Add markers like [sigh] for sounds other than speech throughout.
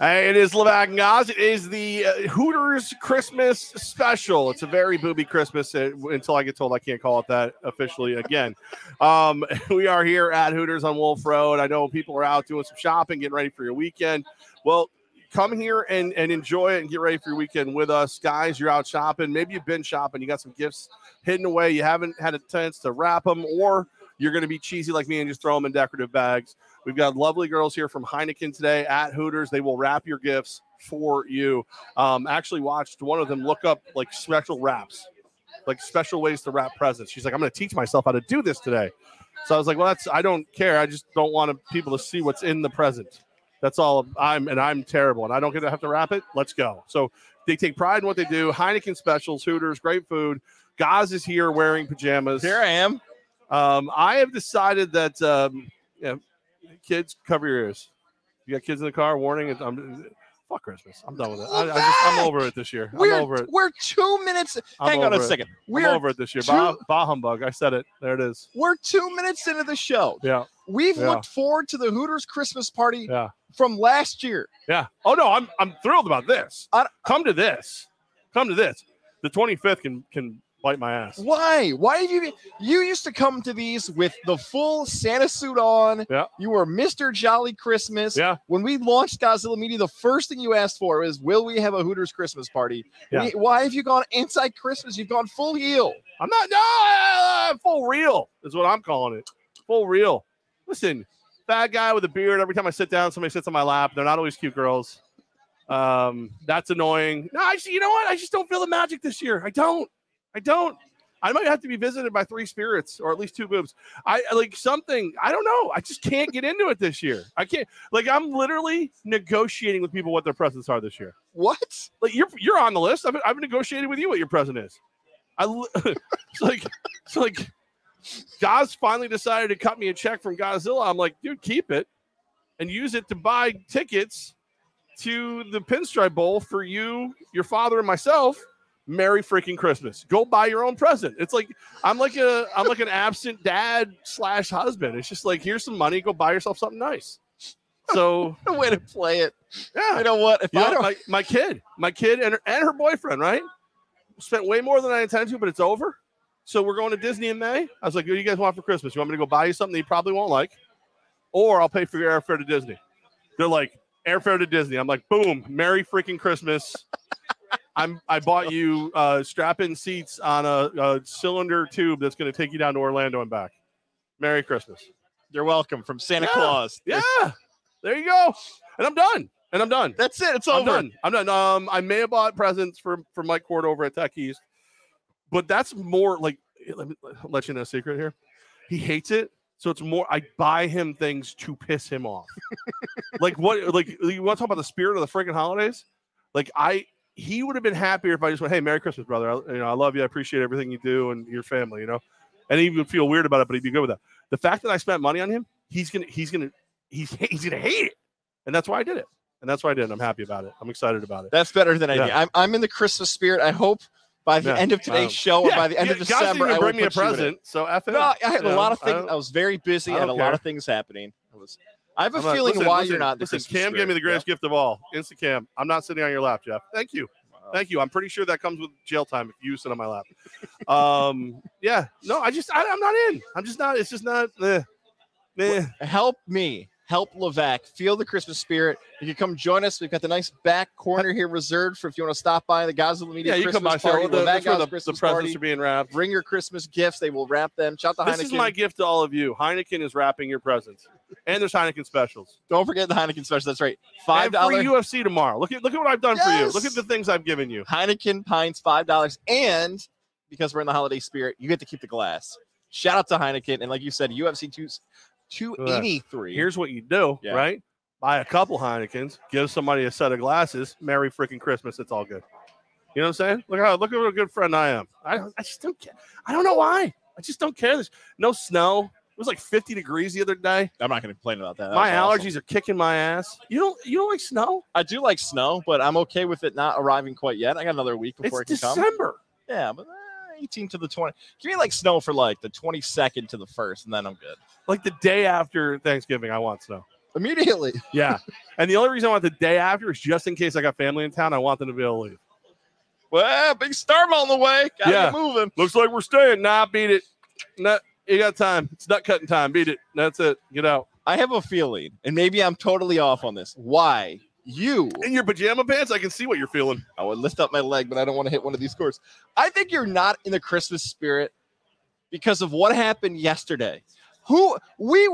Hey, it is Levac and Goz. It is the uh, Hooters Christmas special. It's a very booby Christmas uh, until I get told I can't call it that officially again. Um, [laughs] we are here at Hooters on Wolf Road. I know people are out doing some shopping, getting ready for your weekend. Well, come here and, and enjoy it and get ready for your weekend with us. Guys, you're out shopping. Maybe you've been shopping. You got some gifts hidden away. You haven't had a chance to wrap them, or you're going to be cheesy like me and just throw them in decorative bags. We've got lovely girls here from Heineken today at Hooters. They will wrap your gifts for you. Um, actually, watched one of them look up like special wraps, like special ways to wrap presents. She's like, I'm going to teach myself how to do this today. So I was like, well, that's I don't care. I just don't want people to see what's in the present. That's all I'm, and I'm terrible, and I don't get to have to wrap it. Let's go. So they take pride in what they do. Heineken specials, Hooters, great food. Gaz is here wearing pajamas. Here I am. Um, I have decided that um, yeah, kids cover your ears. You got kids in the car. Warning: I'm fuck Christmas. I'm done with it. I, I just, I'm over it this year. We're I'm over it. we're two minutes. I'm hang on a it. second. I'm We're over it this year. two- Bah, bah humbug. I said it. There it is. we're two minutes into the show. Yeah, We've Yeah. looked forward to the Hooters Christmas party yeah, from last year. yeah. Oh no, I'm I'm thrilled about this. I- Come to this. Come to this. The 25th can can bite my ass. Why? Why have you? You used to come to these with the full Santa suit on. Yeah. You were Mr. Jolly Christmas. Yeah. When we launched Godzilla Media, the first thing you asked for was, "Will we have a Hooters Christmas party?" Yeah. We- why have you gone anti-Christmas? You've gone full heel. I'm not. No, uh, full real is what I'm calling it. Full real. Listen, fat guy with a beard. Every time I sit down, somebody sits on my lap. They're not always cute girls. Um, that's annoying. No, I just, you know what? I just don't feel the magic this year. I don't. I don't. I might have to be visited by three spirits or at least two boobs. I like something. I don't know. I just can't get into it this year. I can't. Like I'm literally negotiating with people what their presents are this year. What? Like you're you're on the list. I've, I've negotiated with you what your present is. I [laughs] it's like it's like Goz finally decided to cut me a check from Godzilla. I'm like, dude, keep it and use it to buy tickets to the Pinstripe Bowl for you, your father, and myself. Merry freaking Christmas. Go buy your own present. It's like I'm like a I'm like an absent dad slash husband. It's just like here's some money. Go buy yourself something nice. So The [laughs] way to play it. yeah, You know what? If you I know, don't, my, my kid, my kid and her, and her boyfriend, right? Spent way more than I intended to, but it's over. So we're going to Disney in May. I was like, what do you guys want for Christmas? You want me to go buy you something that you probably won't like? Or I'll pay for your airfare to Disney. They're like, airfare to Disney. I'm like, boom, Merry freaking Christmas. I'm I bought you uh strap-in seats on a, a cylinder tube that's gonna take you down to Orlando and back. Merry Christmas. you're welcome from Santa Yeah. Claus. Yeah. There you go. And I'm done. And I'm done. That's it. It's I'm over. done. I'm done. Um, I may have bought presents for for Mike Cord over at Tech East, but that's more like let me let you know a secret here. He hates it, so it's more. I buy him things to piss him off. [laughs] like what? Like you want to talk about the spirit of the freaking holidays? Like I, he would have been happier if I just went, "Hey, Merry Christmas, brother. I, you know, I love you. I appreciate everything you do and your family. You know." And he would feel weird about it, but he'd be good with that. The fact that I spent money on him, he's gonna, he's gonna, he's [laughs] he's gonna hate it, and that's why I did it. And that's why I did. it. I'm happy about it. I'm excited about it. That's better than anything. Yeah. I'm, I'm in the Christmas spirit. I hope by the Yeah. end of today's Um, show or by the end of guys didn't December, I bring me a present. So. No, I had a know, lot of I things. don't- I, was very busy. I I had a don't lot of things happening. I was. I have a I'm feeling why listen, you're not. Listen, Cam gave me the greatest gift of all. Insta Cam. I'm not sitting on your lap, Jeff. Thank you. Wow. Thank you. I'm pretty sure that comes with jail time if you sit on my lap. um, [laughs] yeah. No, I just I, I'm not in. I'm just not. It's just not. Eh. Help me. Help Levac feel the Christmas spirit. You can come join us. We've got the nice back corner here reserved for if you want to stop by the Godzilla Media Yeah, you come Christmas by. party. The, that's where the, the presents party. are being wrapped. Bring your Christmas gifts. They will wrap them. Shout to This Heineken. This is my gift to all of you. Heineken is wrapping your presents, and there's Heineken specials. Don't forget the Heineken specials. That's right. Five And dollar UFC tomorrow. Look at look at what I've done for you. Look at the things I've given you. Heineken pints, five dollars, and because we're in the holiday spirit, you get to keep the glass. Shout out to Heineken, and like you said, UFC two two eighty three. Here's what you do, Yeah. right? Buy a couple Heinekens, give somebody a set of glasses. Merry freaking Christmas. It's all good. You know what I'm saying? Look how look at what a good friend I am. I, I just don't care. I don't know why. I just don't care. There's no snow. It was like 50 degrees the other day. I'm not going to complain about that. That my was awesome. allergies are kicking my ass. You don't you don't like snow? I do like snow, but I'm okay with it not arriving quite yet. I got another week before it's it can come. December. Yeah, but uh, 18 to the 20. Give me like snow for like the 22nd to the first, and then I'm good. Like the day after Thanksgiving, I want snow. immediately. [laughs] Yeah. and the only reason I want the day after is just in case I got family in town. I want them to be able to leave. Well, big storm on the way. Gotta Yeah. moving. Looks like we're staying. Nah, beat it. Nut, you got time. It's nut cutting time. Beat it. That's it. Get out. I have a feeling, and maybe I'm totally off on this. Why you? In your pajama pants, I can see what you're feeling. I would lift up my leg, but I don't want to hit one of these scores. I think you're not in the Christmas spirit because of what happened yesterday. Who we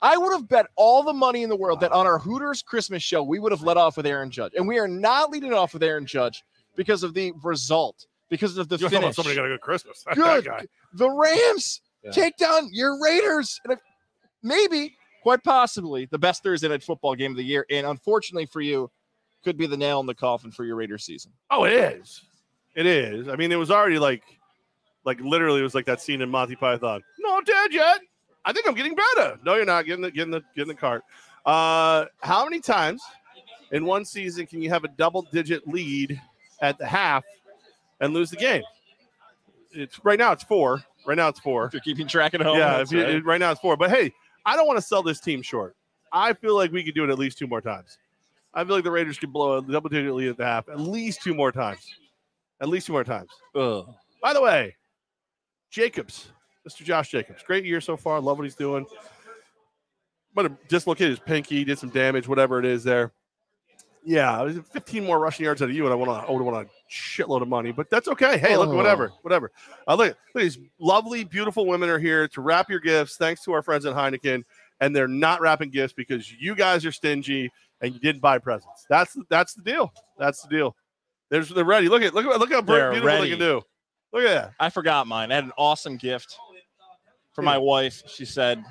I would have bet all the money in the world that on our Hooters Christmas show we would have let off with Aaron Judge, and we are not leading off with Aaron Judge because of the result, because of the You're finish. somebody [laughs] got a good Christmas. That Good. guy. the Rams Yeah. take down your Raiders. And maybe, quite possibly, the best Thursday night football game of the year. And unfortunately for you, could be the nail in the coffin for your Raiders season. Oh, it is. It is. I mean, it was already like, like literally, it was like that scene in Monty Python. Not dead yet. I think I'm getting better. No, you're not. Getting the getting the getting the cart. Uh, how many times in one season can you have a double digit lead at the half and lose the game? It's right now. It's four. Right now it's four. If you're keeping track at home, yeah, you, right. right now it's four. But hey, I don't want to sell this team short. I feel like we could do it at least two more times. I feel like the Raiders could blow a double digit lead at the half at least two more times. At least two more times. Ugh. By the way, Jacobs, Mr. Josh Jacobs, great year so far. Love what he's doing. But dislocated his pinky, did some damage, whatever it is there. Yeah, it 15 more rushing yards out of you, and I want to, I would want a shitload of money, but that's okay. Hey, look, Oh. whatever, whatever. Uh, look, look, these lovely, beautiful women are here to wrap your gifts. Thanks to our friends at Heineken, and they're not wrapping gifts because you guys are stingy and you didn't buy presents. That's that's the deal. That's the deal. There's they're ready. Look at look at look how They're beautiful they can do. Look at that. I forgot mine. I had an awesome gift for my wife. She said,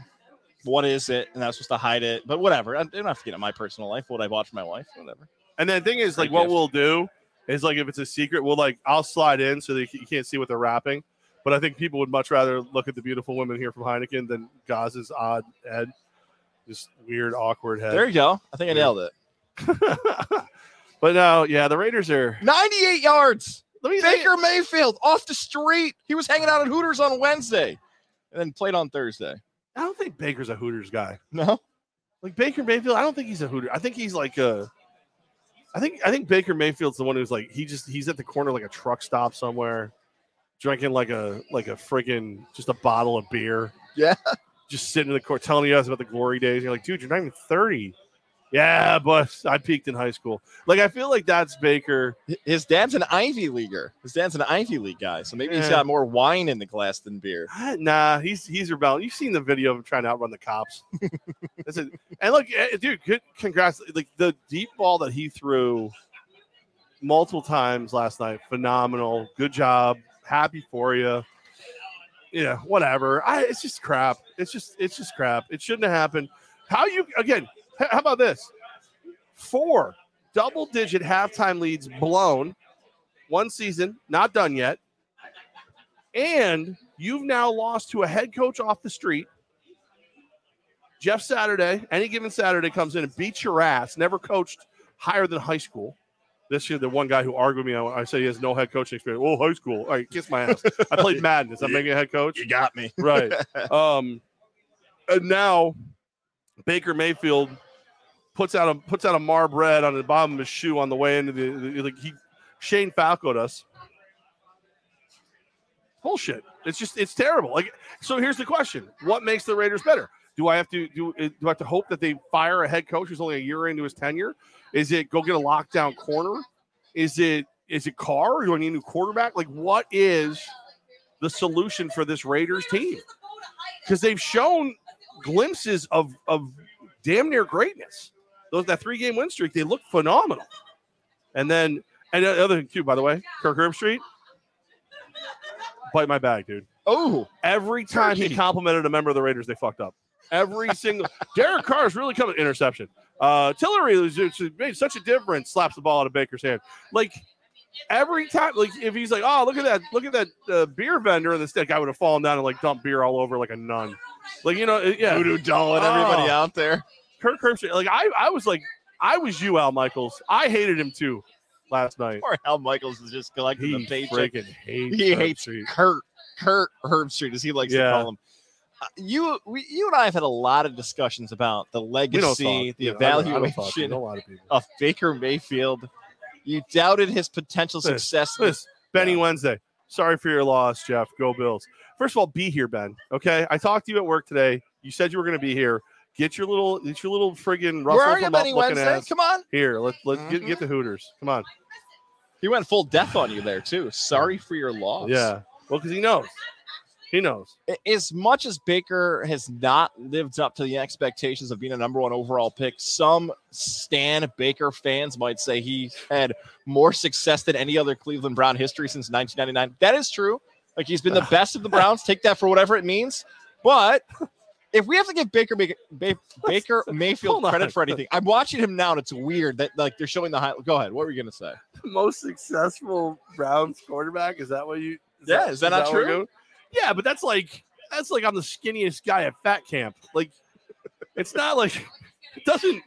What is it? And I was supposed to hide it, but whatever. I don't have to get in my personal life. What I bought for my wife, whatever. And then the thing is, like, Great what gift. we'll do is like if it's a secret, we'll like I'll slide in so that you can't see what they're wrapping. But I think people would much rather look at the beautiful women here from Heineken than Gaz's odd head, just weird, awkward head. There you go. I think I nailed it. [laughs] but no, yeah, the Raiders are. 98 yards. Let me Baker Mayfield off the street. He was hanging out at Hooters on Wednesday and then played on Thursday. I don't think Baker's a Hooters guy. No? Like Baker Mayfield, I don't think he's a Hooter. I think he's like a. I think I think Baker Mayfield's the one who's like he just he's at the corner like a truck stop somewhere, drinking like a like a friggin' just a bottle of beer. Yeah. Just sitting in the court telling you guys about the glory days. You're like, dude, you're not even 30. Yeah, but I peaked in high school. Like I feel like that's Baker. His dad's an Ivy Leaguer. His dad's an Ivy League guy. So maybe he's got more wine in the glass than beer. Ah, Nah, he's he's rebelling. You've seen the video of him trying to outrun the cops. [laughs] That's it. And look, eh, dude, good, congrats! Like the deep ball that he threw multiple times last night, phenomenal. Good job. Happy for you. Yeah, whatever. I, it's just crap. It's just it's just crap. It shouldn't have happened. How you again? How about this? Four double-digit halftime leads blown. One season, not done yet and you've now lost to a head coach off the street. Jeff Saturday, any given Saturday, comes in and beats your ass. Never coached higher than high school. This year, the one guy who argued with me, I I said he has no head coaching experience. Oh, high school. All right, kiss my ass. I played [laughs] Madness. I'm making a head coach? You got me. Right. [laughs] Um, and now Baker Mayfield puts out a puts out a marb red on the bottom of his shoe on the way into the, the like he Shane Falcoed us. Bullshit. It's just it's terrible. Like so, here's the question: What makes the Raiders better? Do I have to do? Uh, do I have to hope that they fire a head coach who's only a year into his tenure? Is it go get a lockdown corner? Is it is it Carr? Do I need a new quarterback? Like, what is the solution for this Raiders team? Because they've shown glimpses of of damn near greatness. Those that three game win streak, they look phenomenal. And then and the other thing too, by the way, Kirk Herbstreit, bite my bag, dude. Oh, Every time he complimented a member of the Raiders, they fucked up. Every single Derek Carr is really coming interception. Uh Tillery made such a difference, slaps the ball out of Baker's hand. Like every time, like if he's like, oh, look at that, look at that uh, beer vendor, and the stick guy would have fallen down and like dumped beer all over like a nun. Like you know, yeah. voodoo doll and everybody Oh. out there. Kirk Herbstreit, like I, I was like, I was you, Al Michaels. I hated him too last night. Poor Al Michaels is just collecting He the paycheck. freaking hates. He hates Herbstreit. Kurt Kurt Herbstreit, as he likes Yeah. to call him. uh, you we, you and I have had a lot of discussions about the legacy, the Yeah, I don't- I don't evaluation a lot of Baker Mayfield. You doubted his potential Listen, success. Listen, Benny Yeah. Wednesday. Sorry for your loss, Jeff. Go Bills. First of all, be here, Ben. Okay. I talked to you at work today. You said you were going to be here. Get your little, get your little friggin' Russell Where are you, Benny Wednesday? ass. Come on. Here, let let's get, Mhm. get the Hooters. Come on. He went full death on you there too. Sorry for your loss. Yeah. Well, because he knows. He knows. as much as Baker has not lived up to the expectations of being a number one overall pick, some Stan Baker fans might say he had more success than any other Cleveland Brown history since 1999. That is true. Like he's been the [laughs] best of the Browns. Take that for whatever it means. But if we have to give Baker [laughs] Baker, Ba- Baker Mayfield credit for anything, I'm watching him now and it's weird that like they're showing the high. Go ahead. What were you gonna say? Most successful Browns quarterback. Is that what you? Yeah, is that not what we're true? Yeah, but that's like that's like I'm the skinniest guy at fat camp. Like, it's not like it doesn't.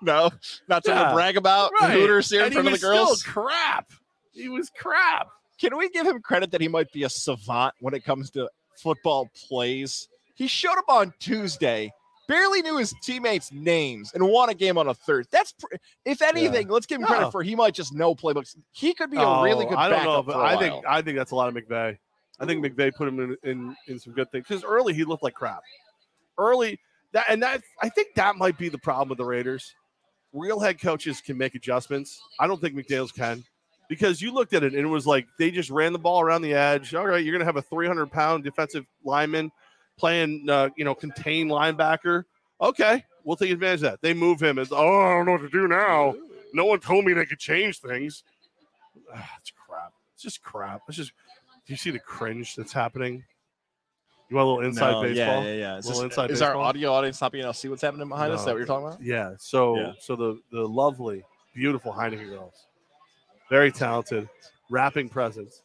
No, not something Yeah. to brag about. Right. Hooters here in and he front of the girls. Still crap. He was crap. Can we give him credit that he might be a savant when it comes to football plays? He showed up on Tuesday, barely knew his teammates' names, and won a game on a third. That's, pr- if anything, let's give him credit for he might just know playbooks. He could be a oh, really Oh, good I don't know. But I while. think I think that's a lot of McVay. I think McVay put him in in, in some good things because early he looked like crap. Early that and that I think that might be the problem with the Raiders. Real head coaches can make adjustments. I don't think McDaniels can because you looked at it and it was like they just ran the ball around the edge. All right, you're gonna have a 300 pound defensive lineman playing, uh, you know, contain linebacker. Okay, we'll take advantage of that. They move him as oh, I don't know what to do now. No one told me they could change things. Ah, it's crap. It's just crap. It's just. Do you see the cringe that's happening? You want a little inside No, baseball? Yeah, yeah, yeah. Is, this- inside is our audio audience not being able to see what's happening behind us? Is that what you're talking about? Yeah. So Yeah. so the the lovely, beautiful Heineken girls, very talented, wrapping presents.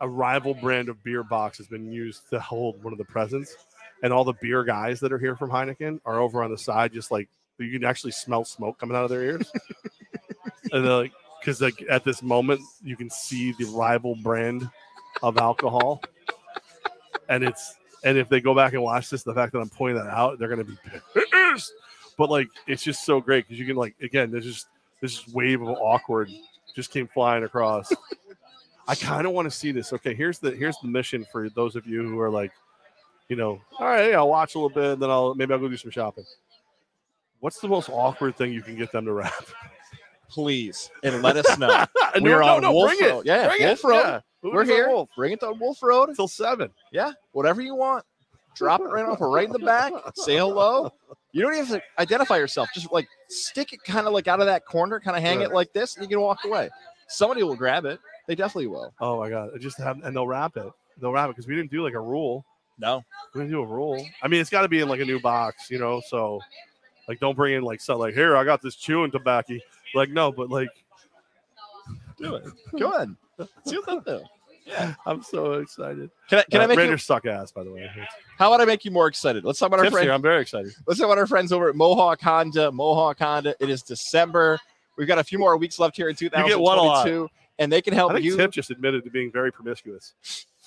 A rival brand of beer box has been used to hold one of the presents, and all the beer guys that are here from Heineken are over on the side, just like you can actually smell smoke coming out of their ears, [laughs] and they're like, because like at this moment you can see the rival brand of alcohol, and it's and if they go back and watch this, the fact that I'm pointing that out, they're gonna be pissed. But like, it's just so great because you can like again, there's just this wave of awkward just came flying across. I kind of want to see this. Okay, here's the here's the mission for those of you who are like, you know, all right, yeah, I'll watch a little bit, and then I'll maybe I'll go do some shopping. What's the most awkward thing you can get them to wrap? Please, and let us know. [laughs] no, We're no, on no, Wolf. Road. Yeah, bring Wolf it. Road. Yeah. We're here. Wolf Bring it to Wolf Road. until seven. Yeah, whatever you want. Drop it right off, or right in the back. Say hello. You don't even have to identify yourself. Just like stick it kind of like out of that corner, kind of hang it like this, and you can walk away. Somebody will grab it. They definitely will. Oh my god! It just have and they'll wrap it. They'll wrap it because we didn't do like a rule. No, We didn't do a rule. I mean, it's got to be in like a new box, you know. So, like, don't bring in like so like here I got this chewing tobacco. Like, no, but like, do it. Go ahead. See what they do. Yeah. [laughs] I'm so excited. Can I, can Uh, I make Raiders you? suck ass, by the way. How about I make you more excited? Let's talk about our friends. friend. here, I'm very excited. Let's talk about our friends over at Mohawk Honda. Mohawk Honda. It is December. We've got a few more weeks left here in get one a lot. 2022, and they can help I think you Tip just admitted to being very promiscuous.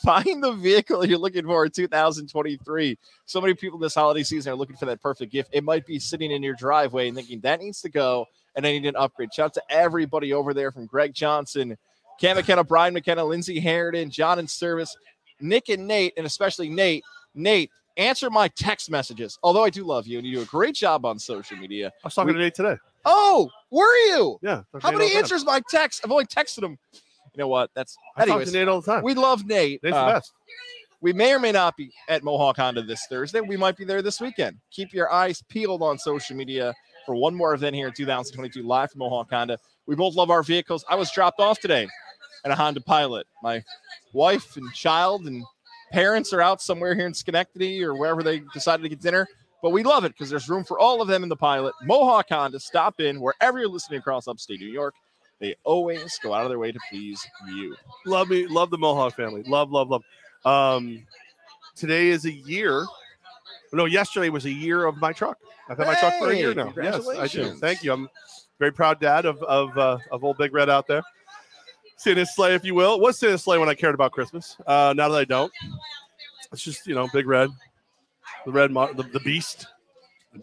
find the vehicle you're looking for in 2023. So many people this holiday season are looking for that perfect gift. It might be sitting in your driveway and thinking that needs to go, and I need an upgrade. Shout out to everybody over there from Greg Johnson, Cam McKenna, Brian McKenna, Lindsay Harridan, John and Service, Nick and Nate, and especially Nate. Nate, answer my text messages. Although I do love you and you do a great job on social media. I was talking We- to Nate today. Oh, were you? Yeah. How many all the time. answers my text? I've only texted him. You know what? That's I talk to. Nate all the time. We love Nate. Nate's Uh, the best. we may or may not be at Mohawk Honda this Thursday. We might be there this weekend. Keep your eyes peeled on social media for one more event here in 2022 live from Mohawk Honda. We both love our vehicles. I was dropped off today in a Honda Pilot. My wife and child and parents are out somewhere here in Schenectady or wherever they decided to get dinner. But we love it because there's room for all of them in the Pilot. Mohawk Honda, stop in wherever you're listening across upstate New York. They always go out of their way to please you. Love me, love the Mohawk family. Love, love, love. Um, today is a year. No, yesterday was a year of my truck. I've had my truck for a year now. Yes, I do. Thank you. I'm very proud dad of of uh, of old Big Red out there. Santa Sleigh, if you will. What's Santa Sleigh when I cared about Christmas? Uh, now that I don't. It's just you know big red, the red mo- the, the beast.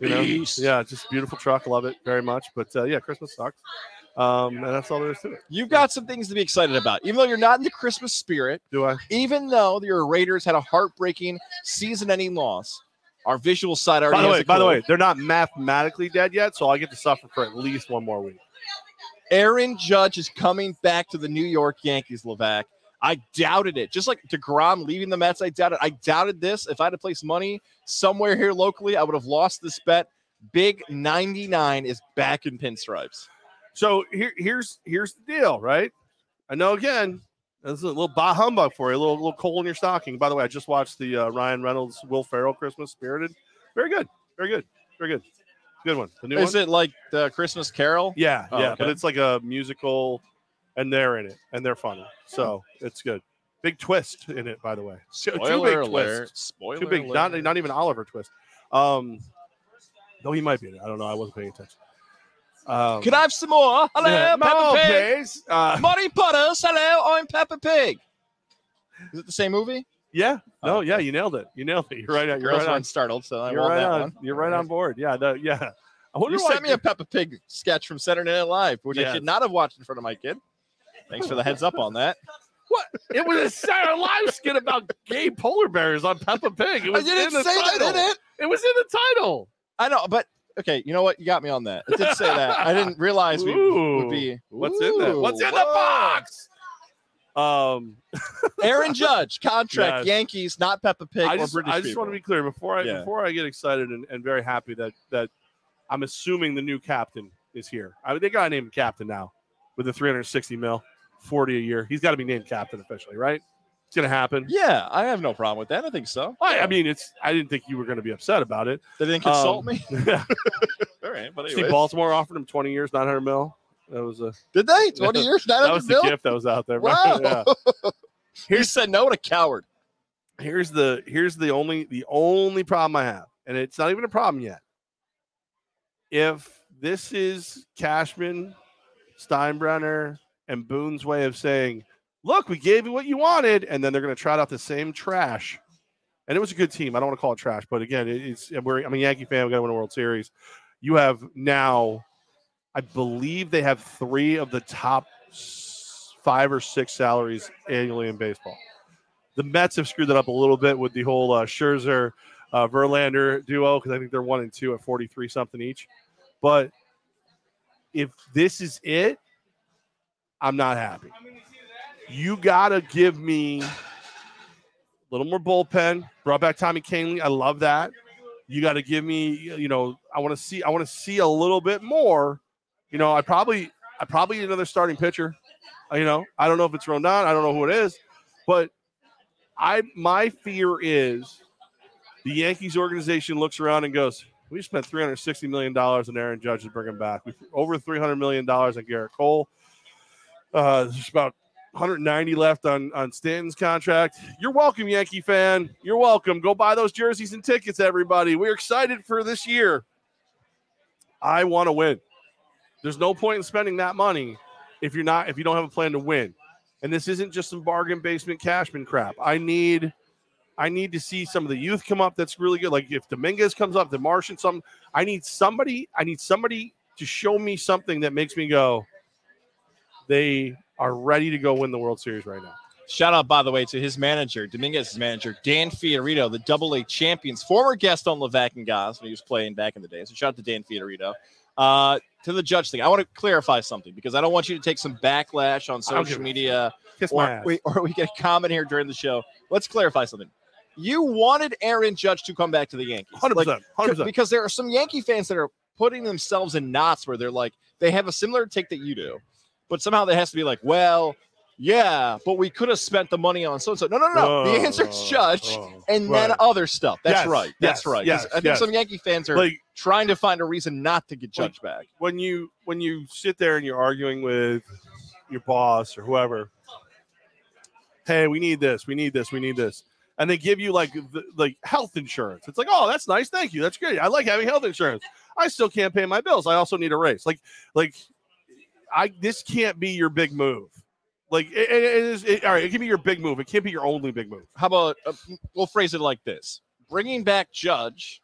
You know? Beast. Yeah, just beautiful truck. Love it very much. But uh, yeah, Christmas sucks. Um, and that's all there is to it. You've got some things to be excited about, even though you're not in the Christmas spirit. Do I? Even though your Raiders had a heartbreaking season-ending loss, our visual side already. By the way, by the way, they're not mathematically dead yet, so I get to suffer for at least one more week. Aaron Judge is coming back to the New York Yankees, Levac. I doubted it. Just like DeGrom leaving the Mets, I doubted. I doubted this. If I had to place money somewhere here locally, I would have lost this bet. Big 99 is back in pinstripes. So here, here's here's the deal, right? I know again, this is a little bah humbug for you, a little little coal in your stocking. By the way, I just watched the uh, Ryan Reynolds, Will Ferrell Christmas Spirited. Very good, very good, very good, good one. The new Is one. it like the Christmas Carol? Yeah, Oh, yeah, okay. but it's like a musical, and they're in it, and they're funny, so it's good. Big twist in it, by the way. Two- two Spoiler big alert. twists. Spoiler Too big, not alert. not even Oliver twist. Um, though he might be in it. I don't know. I wasn't paying attention. Um, Could I have some more? Hello, yeah, Peppa more, Pig. please. Uh, Monty Potters. Hello, I'm Peppa Pig. Is it the same movie? yeah, no, Oh, yeah, you nailed it. You nailed it. You're right. You're Girls right on. weren't startled, so I You're won right that on. one. You're right on board. Yeah, the, yeah. I wonder You why sent me a Peppa Pig sketch from Saturday Night Live, which I Yes. should not have watched in front of my kid. Thanks for the heads up on that. What? It was a Saturday Live skit about gay polar bears on Peppa Pig. It was in the title. it. It was in the title. I know, but okay, you know what? You got me on that. It did say that. I didn't realize we Ooh. would be. What's in there? What's in Ooh, the box? Um, [laughs] Aaron Judge contract Yes. Yankees, not Peppa Pig I or just, British I just want to be clear before I Yeah. before I get excited and, and very happy that that I'm assuming the new captain is here. I mean, they got to name captain now with the 360 mil, 40 a year. He's got to be named captain officially, right? It's gonna happen. Yeah, I have no problem with that. I think so. I, I mean, it's. I didn't think you were going to be upset about it. they didn't consult Um, me. [laughs] [laughs] All right, but See. Baltimore offered him 20 years, 900 mil. That was a did they? [laughs] Twenty years, nine that was hundred the mil. gift that was out there. Wow. Yeah. He said no to coward. Here's the here's the only the only problem I have, and it's not even a problem yet. If this is Cashman, Steinbrenner, and Boone's way of saying, "Look, we gave you what you wanted," and then they're going to trot out the same trash, and it was a good team. I don't want to call it trash, but again, it's we're, I'm a Yankee fan. We got to win a World Series. You have now, I believe they have three of the top five or six salaries annually in baseball. The Mets have screwed that up a little bit with the whole uh, Scherzer, uh, Verlander duo because I think they're one and two at 43 something each. But if this is it, I'm not happy. You got to give me a little more bullpen. Brought back Tommy Kahnle. I love that. You got to give me, you know, I want to see, I want to see a little bit more. You know, I probably, I probably need another starting pitcher. You know, I don't know if it's Rodon. I don't know who it is, but I, my fear is the Yankees organization looks around and goes, we spent 360 million dollars on Aaron Judge to bring him back. We over 300 million dollars on Gerrit Cole. Uh, there's about 190 left on on Stanton's contract. You're welcome, Yankee fan. You're welcome. Go buy those jerseys and tickets, everybody. We're excited for this year. I want to win. There's no point in spending that money if you're not if you don't have a plan to win. And this isn't just some bargain basement cashman crap. I need I need to see some of the youth come up that's really good. Like if Dominguez comes up, the Martian, some I need somebody, I need somebody to show me something that makes me go, they are ready to go win the World Series right now. Shout out, by the way, to his manager, Dominguez's manager, Dan Fiorito, the Double A champions, former guest on Levac and Goss when he was playing back in the day. So shout out to Dan Fiorito. Uh, to the judge thing, I want to clarify something because I don't want you to take some backlash on I don't give social media or we, or we get a comment here during the show. Let's clarify something. You wanted Aaron Judge to come back to the Yankees. 100%. Like, 100%. because there are some Yankee fans that are putting themselves in knots where they're like they have a similar take that you do, but somehow there has to be like, well, yeah, but we could have spent the money on so and so. No, no, no. the Oh, answer is Judge, oh, and then other stuff. That's Yes, right. That's yes, right. yes, I think some Yankee fans are like trying to find a reason not to get Judge back. when you when you sit there and you're arguing with your boss or whoever, hey, we need this, we need this, we need this, and they give you like the, like health insurance. It's like, oh, that's nice, thank you, that's great. I like having health insurance. I still can't pay my bills. I also need a raise. Like like I this can't be your big move. Like it, it is. It, all right, it can be your big move. It can't be your only big move. How about uh, we'll phrase it like this: bringing back Judge,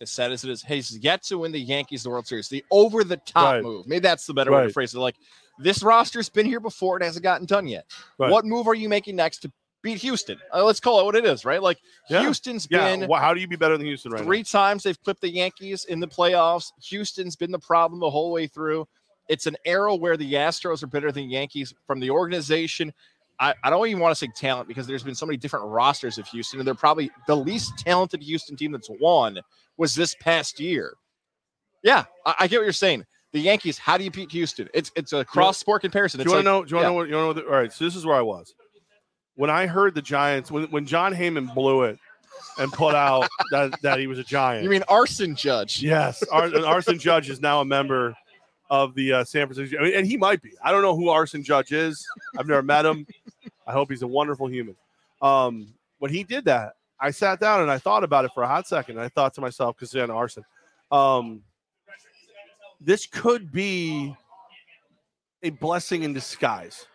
as sad as it is, has yet to win the Yankees the World Series. The over the top Right. move. Maybe that's the better way to phrase it. Like this roster's been here before; it hasn't gotten done yet. Right. What move are you making next to beat Houston? Uh, let's call it what it is, right? Like Yeah. Houston's Yeah. been. wha- how do you be better than Houston right Three times they've clipped the Yankees in the playoffs. Houston's been the problem the whole way through. It's an era where the Astros are better than the Yankees from the organization. I, I don't even want to say talent because there's been so many different rosters of Houston, and they're probably the least talented Houston team that's won was this past year. Yeah, I, I get what you're saying. The Yankees, how do you beat Houston? It's it's a cross sport comparison. It's Do you want like, to know? Do you want to know what? You want to know? The, all right. So this is where I was when I heard the Giants when when Jon Heyman blew it and put out [laughs] that that he was a Giant. you mean arson judge? Yes, Ar- Arson Judge is now a member of the uh, San Francisco, I mean, and he might be. I don't know who Arson Judge is. I've never met him. I hope he's a wonderful human. Um, when he did that, I sat down and I thought about it for a hot second. And I thought to myself, because then Arson, um, this could be a blessing in disguise,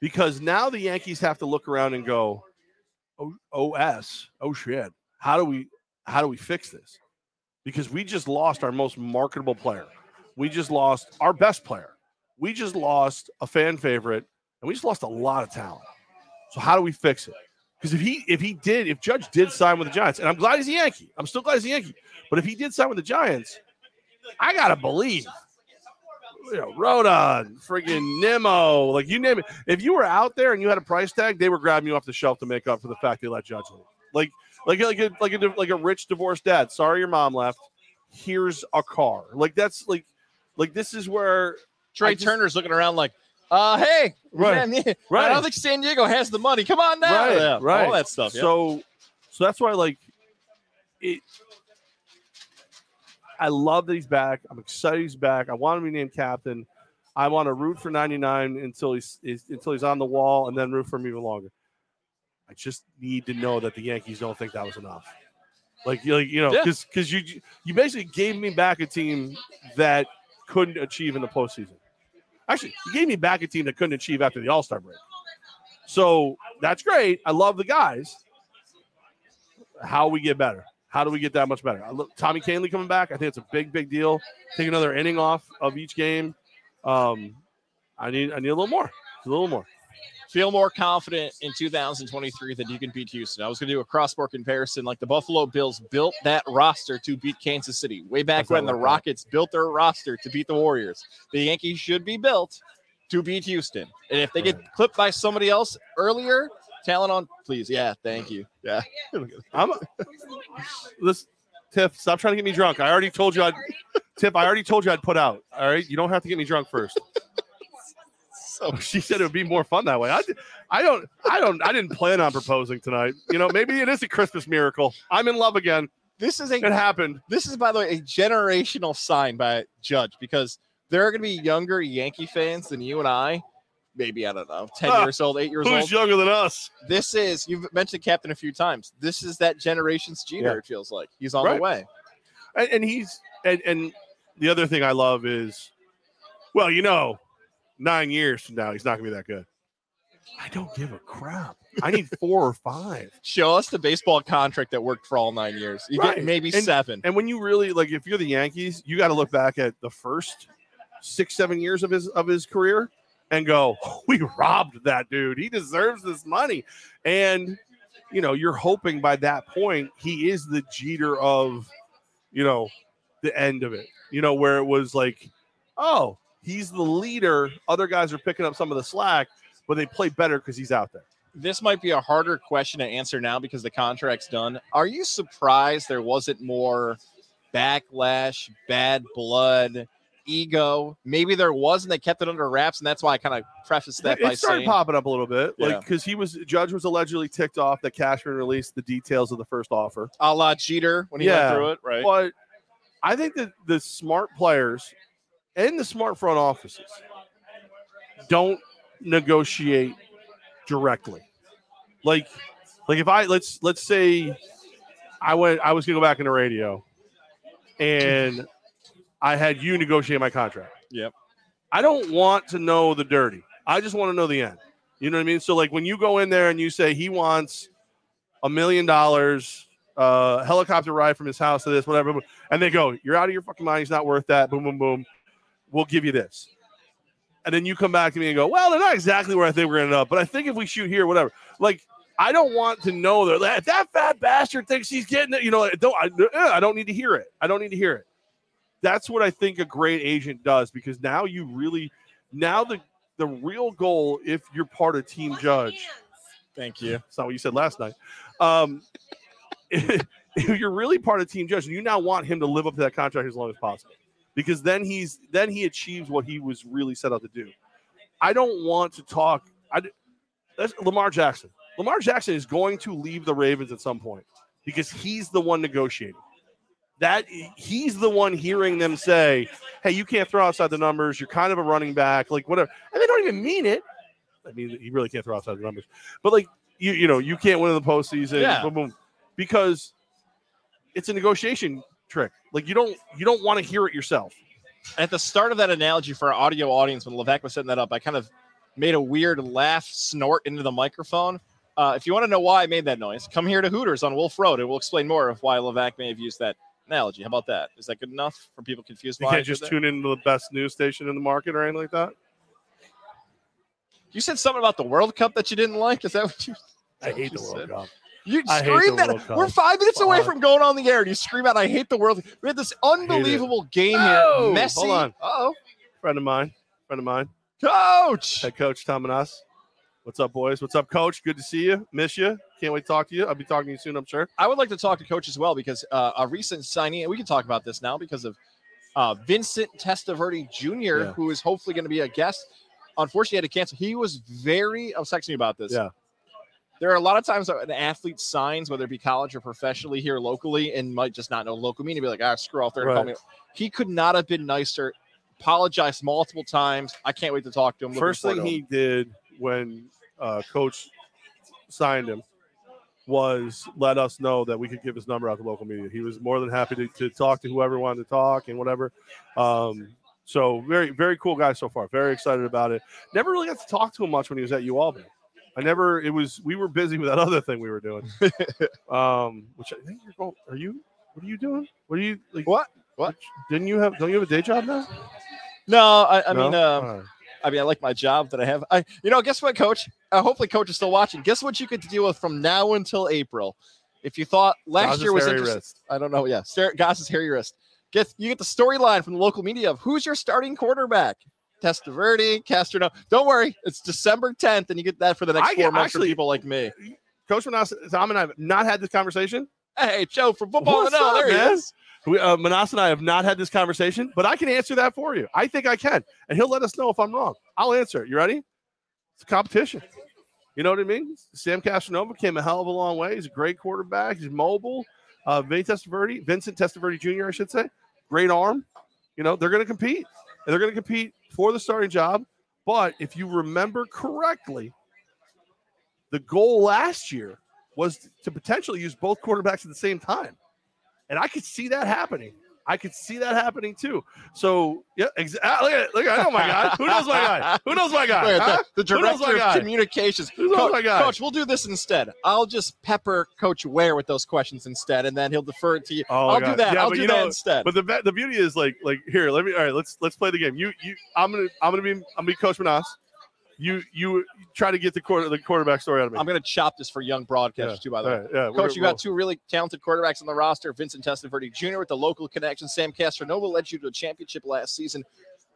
because now the Yankees have to look around and go, "Oh, OS, oh shit, how do we, how do we fix this?" because we just lost our most marketable player. We just lost our best player. We just lost a fan favorite, and we just lost a lot of talent. So how do we fix it? Because if he if he did if Judge did sign with the Giants, and I'm glad he's a Yankee, I'm still glad he's a Yankee. But if he did sign with the Giants, I gotta believe. You know, Rodon, friggin' Nimmo, like you name it. If you were out there and you had a price tag, they were grabbing you off the shelf to make up for the fact they let Judge leave. Like like like a like a like a rich divorced dad. Sorry, your mom left. Here's a car. Like that's like like this is where Trey just- Turner's looking around like, uh, hey, Right, man, right. I don't think San Diego has the money. Come on now, right Yeah, right all that stuff. yeah. So so that's why like it. I love that he's back. I'm excited he's back. I want him to be named captain. I want to root for 99 until he's, is until he's on the wall, and then root for him even longer. I just need to know that the Yankees don't think that was enough. Like, you- like you know, Yeah. because because you you basically gave me back a team that couldn't achieve in the postseason. Actually, he gave me back a team that couldn't achieve after the All Star break. So that's great. I love the guys. How we get better? How do we get that much better? Look, Tommy Kahnle coming back. I think it's a big, big deal. Take another inning off of each game. Um, I need, I need a little more. A little more. Feel more confident in 2023 that you can beat Houston. I was going to do a cross-sport comparison, like the Buffalo Bills built that roster to beat Kansas City way back when the that. Rockets built their roster to beat the Warriors. The Yankees should be built to beat Houston, and if they get Right. clipped by somebody else earlier, talent on, please, yeah, thank you, yeah. [laughs] I'm this Tiff, stop trying to get me drunk. I already told you I'd Tiff, I already told you I'd put out. All right. You don't have to get me drunk first. So [laughs] She said it would be more fun that way. I, I don't I don't I didn't plan on proposing tonight. You know, maybe it is a Christmas miracle. I'm in love again. this is a It happened. this is by the way a generational sign by Judge because there are going to be younger Yankee fans than you and I. Maybe I don't know, ten Ah, years old, eight years Who's old. Who's younger than us? This is you've mentioned Captain a few times. This is that generation's Jeter. Yeah. It feels like he's on Right. the way. And, and he's and, and the other thing I love is, well, you know, nine years from now he's not gonna be that good. I don't give a crap. I need four or five. [laughs] Show us the baseball contract that worked for all nine years. You Right. get maybe And- seven. And when you really like, if you're the Yankees, you got to look back at the first six, seven years of his of his career and go, "We robbed that dude. He deserves this money." And you know, you're hoping by that point he is the Jeter of, you know, the end of it. You know, where it was like, oh, he's the leader. Other guys are picking up some of the slack, but they play better because he's out there. this might be a harder question to answer now because the contract's done. Are you surprised there wasn't more backlash, bad blood, ego? Maybe there was, and they kept it under wraps, and that's why I kind of prefaced that it by started saying, popping up a little bit, like Yeah. because he was Judge was allegedly ticked off that Cashman released the details of the first offer. a la Jeter when he Yeah. went through it, right? But I think that the smart players and the smart front offices don't negotiate directly. Like, like if I let's let's say I went I was gonna go back into radio and I had you negotiate my contract. Yep. I don't want to know the dirty. I just want to know the end. You know what I mean? So like when you go in there and you say he wants a million dollars, uh, helicopter ride from his house to this, whatever, and they go, "You're out of your fucking mind. He's not worth that." Boom, boom, boom. We'll give you this, and then you come back to me and go, "Well, they're not exactly where I think we're gonna end up, but I think if we shoot here, whatever." Like I don't want to know that that, that fat bastard thinks he's getting it. You know, I don't I, uh, I don't need to hear it. I don't need to hear it. That's what I think a great agent does because now you really now the the real goal if you're part of team judge Thank you. it's not what you said last night um [laughs] if you're really part of team judge you now want him to live up to that contract as long as possible because then he's then he achieves what he was really set out to do i don't want to talk i that's lamar jackson lamar jackson is going to leave the ravens at some point because he's the one negotiating that he's the one hearing them say hey, you can't throw outside the numbers. You're kind of a running back, like whatever. And they don't even mean it. I mean, he really can't throw outside the numbers. But like you, you know, you can't win in the postseason. Yeah. Boom, boom, because it's a negotiation trick. Like you don't you don't want to hear it yourself. At the start of that analogy for our audio audience, when Levesque was setting that up, I kind of made a weird laugh snort into the microphone. Uh, if you want to know why I made that noise, come here to Hooters on Wolf Road, and we'll explain more of why Levac may have used that analogy. How about that? Is that good enough for people confused? You can't just that? tune into the best news station in the market or anything like that. You said something about the World Cup that you didn't like. Is that what you? I hate the you World said? Cup. You scream that. We're five minutes away from going on the air, and you scream out, "I hate the world." We had this unbelievable game Oh, here. Messi. hold on. Oh, Friend of mine, friend of mine, coach. head coach Tom Menas. What's up, boys? What's up, coach? Good to see you. Miss you. Can't wait to talk to you. I'll be talking to you soon, I'm sure. I would like to talk to coach as well because uh, a recent signing, and we can talk about this now because of uh, Vincent Testaverde Jr., Yeah. who is hopefully going to be a guest. Unfortunately, he had to cancel. He was very. I was texting you about this. Yeah. There are a lot of times that an athlete signs, whether it be college or professionally here locally, and might just not know local meaning, be like, ah, screw off there and call Right. me. He could not have been nicer. Apologized multiple times. I can't wait to talk to him. First thing he did when uh, coach signed him was let us know that we could give his number out to local media. He was more than happy to, to talk to whoever wanted to talk and whatever. Um, so very, very cool guy so far. Very excited about it. Never really got to talk to him much when he was at UAlbany. I never. It was we were busy with that other thing we were doing. [laughs] um, which I think you're going. Are you? What are you doing? What are you like? What? What? Didn't you have? Don't you have a day job now? No, I, I No? mean, um, right. I mean, I like my job that I have. I, you know, guess what, Coach? Uh, hopefully, Coach is still watching. Guess what you get to deal with from now until April. If you thought last Gaz's year was interesting, wrist. I don't know. Yeah, Star- Gaz's hairy wrist. Get you get the storyline from the local media of who's your starting quarterback. Testaverde, Castro. Don't worry, it's December 10th, and you get that for the next I four months for actually- people like me. Coach Menas, Tom and I have not had this conversation. Hey, Joe from Football What's up, there he is. We, uh, and I have not had this conversation, but I can answer that for you. I think I can, and he'll let us know if I'm wrong. I'll answer it. You ready? It's a competition. You know what I mean? Sam Castronova came a hell of a long way. He's a great quarterback. He's mobile. Uh, Testaverde, Vincent Testaverde Jr., I should say, great arm. You know they're going to compete, and they're going to compete for the starting job. But if you remember correctly, the goal last year was to potentially use both quarterbacks at the same time. And I could see that happening. I could see that happening too. So yeah, exactly. Ah, look at look at know my guy. Who knows my guy? Who knows my guy? Huh? the, the Who knows my director of communications. Who knows Coach, my guy? Coach, we'll do this instead. I'll just pepper Coach Ware with those questions instead, and then he'll defer it to you. Oh, I'll God. do that. Yeah, I'll do that know- instead. But the the beauty is like like here. Let me all right. Let's let's play the game. You you. I'm gonna I'm gonna be I'm gonna be Coach Menas. You you try to get the quarter the quarterback story out of me. I'm going to chop this for young broadcasters Yeah. too. By the way, right, yeah, Coach, you got two really talented quarterbacks on the roster. Vincent Testaverde Jr. with the local connection. Sam Castronova led you to a championship last season.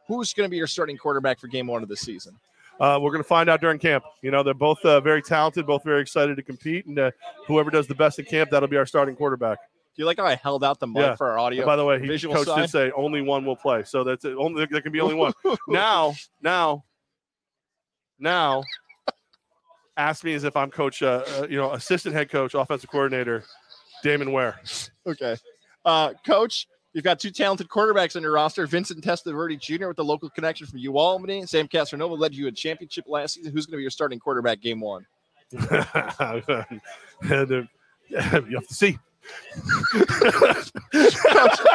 Who's going to be your starting quarterback for Game One of the season? Uh, we're going to find out during camp. You know, they're both uh, very talented, both very excited to compete, and uh, whoever does the best in camp, that'll be our starting quarterback. Do you like how I held out the mic Yeah. for our And audio? by the way, he, coach side. did say only one will play, so that's it. Only there can be only one. [laughs] now, now, now, ask me as if I'm coach, uh, uh, you know, assistant head coach, offensive coordinator, Damon Ware. Okay. Uh, Coach, you've got two talented quarterbacks on your roster. Vincent Testaverde Jr. with the local connection from UAlbany. And Sam Castronova led you a championship last season. Who's going to be your starting quarterback game one? [laughs] you have to see. I [laughs]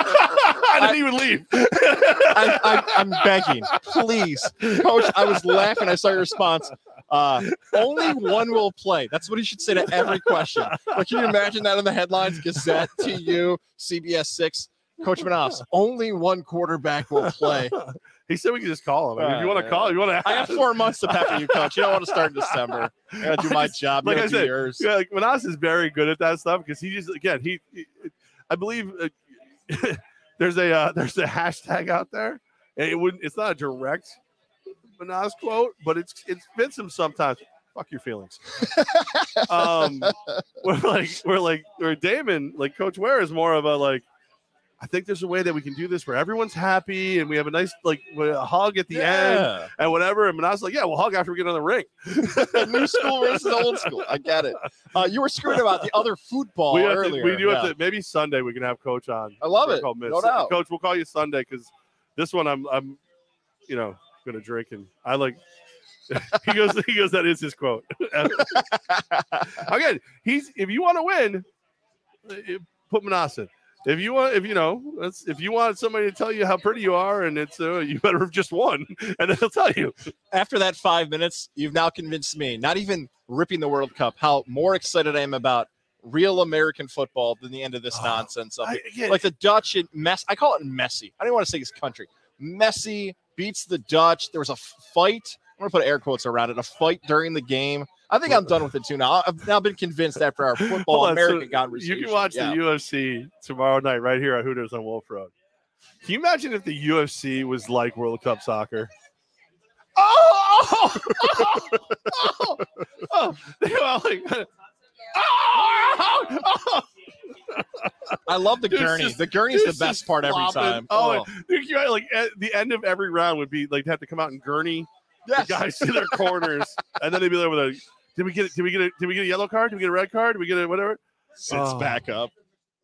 didn't even leave. [laughs] I, I, I'm begging, please, Coach. I was laughing. I saw your response. Uh, only one will play. That's what he should say to every question. Like, can you imagine that in the headlines? Gazette, TU, CBS Six. Coach Menas, only one quarterback will play. [laughs] He said we could just call him. I mean, if you want to call, you want to. I have four months to pepper you, coach. You don't want to start in December. I gotta do I my just- job. like I said, yours. Yeah, like Menas is very good at that stuff because he just again he, he- I believe uh, [laughs] there's a uh, [laughs] there's a hashtag out there. And it wouldn't. It's not a direct Menas quote, but it's it fits him sometimes. Fuck your feelings. [laughs] um, we're like we're like we're Damon like Coach Ware is more of a like. I think there's a way that we can do this where everyone's happy and we have a nice like a hug at the end and whatever. And Menas like, yeah, we'll hug after we get on the ring. New school [laughs] versus old school. I get it. Uh, you were screwing about the other football we, have to, earlier. we do have to maybe Sunday we can have coach on. I love it. couple minutes. No doubt. Coach, we'll call you Sunday because this one I'm I'm you know gonna drink and I like [laughs] he goes he goes that is his quote. [laughs] Again, he's if you want to win, eh, put Menas in. If you want, if you know, that's, if you want somebody to tell you how pretty you are, and it's uh, you better have just won, [laughs] and then he'll tell you. After that five minutes, you've now convinced me, not even ripping the World Cup, how more excited I am about real American football than the end of this Oh, nonsense. Of I, again, like the Dutch and mess. I call it messy. I don't want to say his country. Messi beats the Dutch. There was a fight. I'm gonna put air quotes around it. A fight during the game. I think I'm done with it too now. I've now been convinced after our [laughs] football on, so American conversation. You can watch Yeah. the UFC tomorrow night right here at Hooters on Wolf Road. Can you imagine if the UFC was like World Cup soccer? Oh, [laughs] oh, [laughs] oh, oh, oh. They like, oh, oh, I love the gurney. the gurney's the best part every time. Oh, Dude, you know, like at the end of every round would be like they have to come out and gurney yes. the guys to their corners, and then they'd be there with a. Did we get? Did we get a? Did we get a yellow card? Did we get a red card? Did we get a whatever? sits Oh. back up.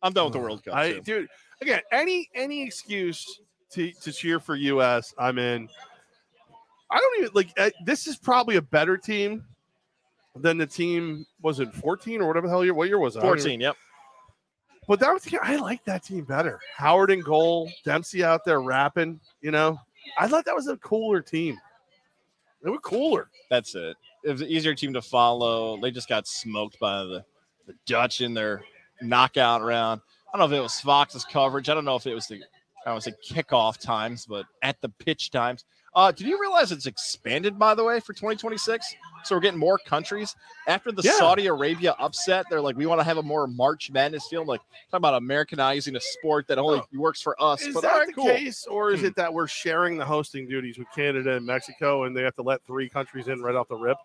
I'm done with the World Cup. I too. dude, again, any any excuse to to cheer for US, I'm in. I don't even like. uh, This is probably a better team than the team. Was it 14 or whatever the hell year? What year was it? I don't even- 14. Yep. But that was I like that team better. Howard in goal, Dempsey out there rapping. You know, I thought that was a cooler team. They were cooler. That's it. It was an easier team to follow. They just got smoked by the, the Dutch in their knockout round. I don't know if it was Fox's coverage. I don't know if it was the I would say kickoff times, but at the pitch times. Uh, did you realize it's expanded by the way for 2026? So we're getting more countries after the Yeah. Saudi Arabia upset. They're like, we want to have a more March Madness feel. Like talking about Americanizing a sport that only works for us. Is but that right, the cool. Hmm. case, or is [clears throat] it that we're sharing the hosting duties with Canada and Mexico, and they have to let three countries in right off the rip?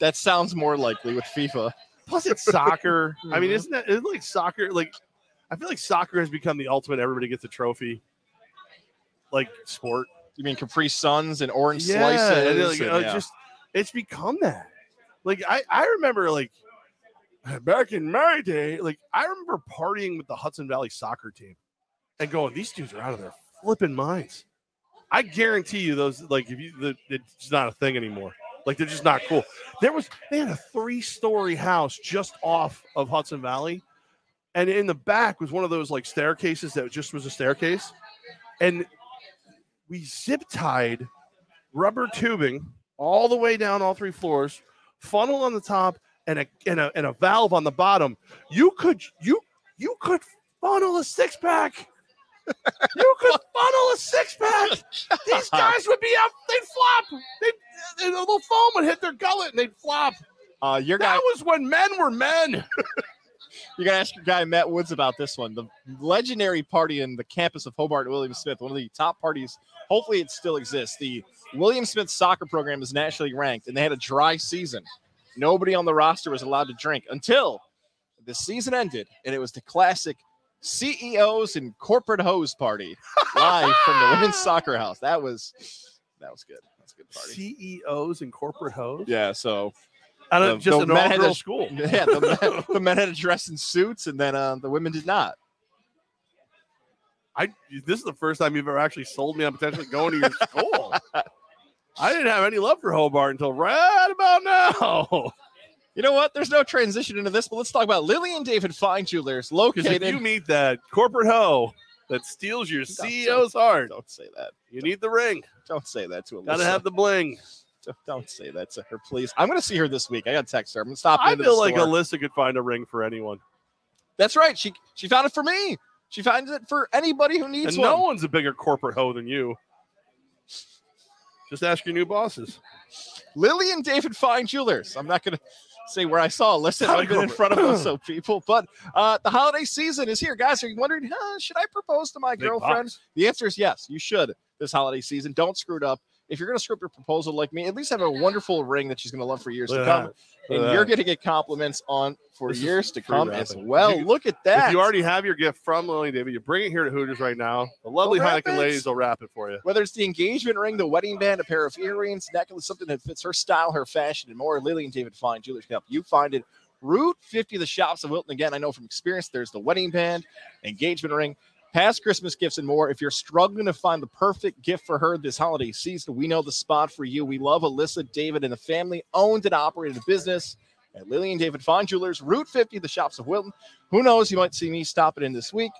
That sounds more likely with FIFA. Plus, it's soccer. I mean, Mhm. isn't that isn't like soccer? Like, I feel like soccer has become the ultimate. Everybody gets a trophy, like sport. You mean Capri Suns and orange and, slices? like, and- uh, yeah. just it's become that. Like I, I remember like back in my day, like I remember partying with the Hudson Valley soccer team and going, these dudes are out of their flipping minds. I guarantee you those like if you the, it's not a thing anymore. Like they're just not cool. There was they had a three-story house just off of Hudson Valley. And in the back was one of those like staircases that just was a staircase. And we zip tied rubber tubing all the way down all three floors, funnel on the top, and a and a and a valve on the bottom. You could you you could funnel a six pack. You could funnel a six pack. [laughs] These guys would be up. They'd flop. They the little foam would hit their gullet and they'd flop. Uh, your guy, That was when men were men. [laughs] you gotta ask your guy Matt Woods about this one. The legendary party in the campus of Hobart William Smith, one of the top parties. Hopefully, it still exists. The William Smith soccer program is nationally ranked, and they had a dry season. Nobody on the roster was allowed to drink until the season ended, and it was the classic CEOs and corporate hoes party [laughs] live from the women's soccer house. That was that was good. That's a good party. CEOs and corporate hoes. Yeah, so Out The- of just the an men all-girl school. [laughs] yeah, the men, [laughs] the men had to dress in suits, and then uh, the women did not. I this is the first time you've ever actually sold me on potentially going to your school. I didn't have any love for Hobart until right about now. You know what? There's no transition into this, but let's talk about Lily and David Fine Jewelers If located. you meet that corporate hoe that steals your Don't CEO's heart, Don't say that. you need the ring. Don't say that to a Gotta have the bling. Don't- Don't say that to her, please. I'm gonna see her this week. I gotta text her. I'm gonna stop. I feel like store. Alyssa could find a ring for anyone, That's right. She she found it for me. She finds it for anybody who needs and one. no one's a bigger corporate hoe than you. Just ask your new bosses. Lily and David Fine Jewelers. I'm not to say where I saw. Not I've been in [laughs] front of us, so people. But uh, the holiday season is here, guys. Are you wondering, huh, should I propose to my Big girlfriend? bucks. The answer is yes. You should this holiday season. Don't screw it up. If you're going to screw up your proposal like me, at least have a wonderful ring that she's going to love for years Look to come. that. And at you're going to get compliments on for This years to come as well. You- Look at that. If you already have your gift from Lily David, you bring it here to Hooters right now. The lovely Heineken ladies will wrap it for you. Whether it's the engagement ring, the wedding band, a pair of earrings, necklace, something that fits her style, her fashion, and more, Lily and David Fine Jewelers can help you find it. Route 50, of the shops of Wilton. Again, I know from experience, there's the wedding band, engagement ring, past Christmas gifts, and more. If you're struggling to find the perfect gift for her this holiday season, we know the spot for you. We love Alyssa, David, and the family owned and operated a business at Lily and David Fine Jewelers, Route 50, the shops of Wilton. Who knows? You might see me stopping in this week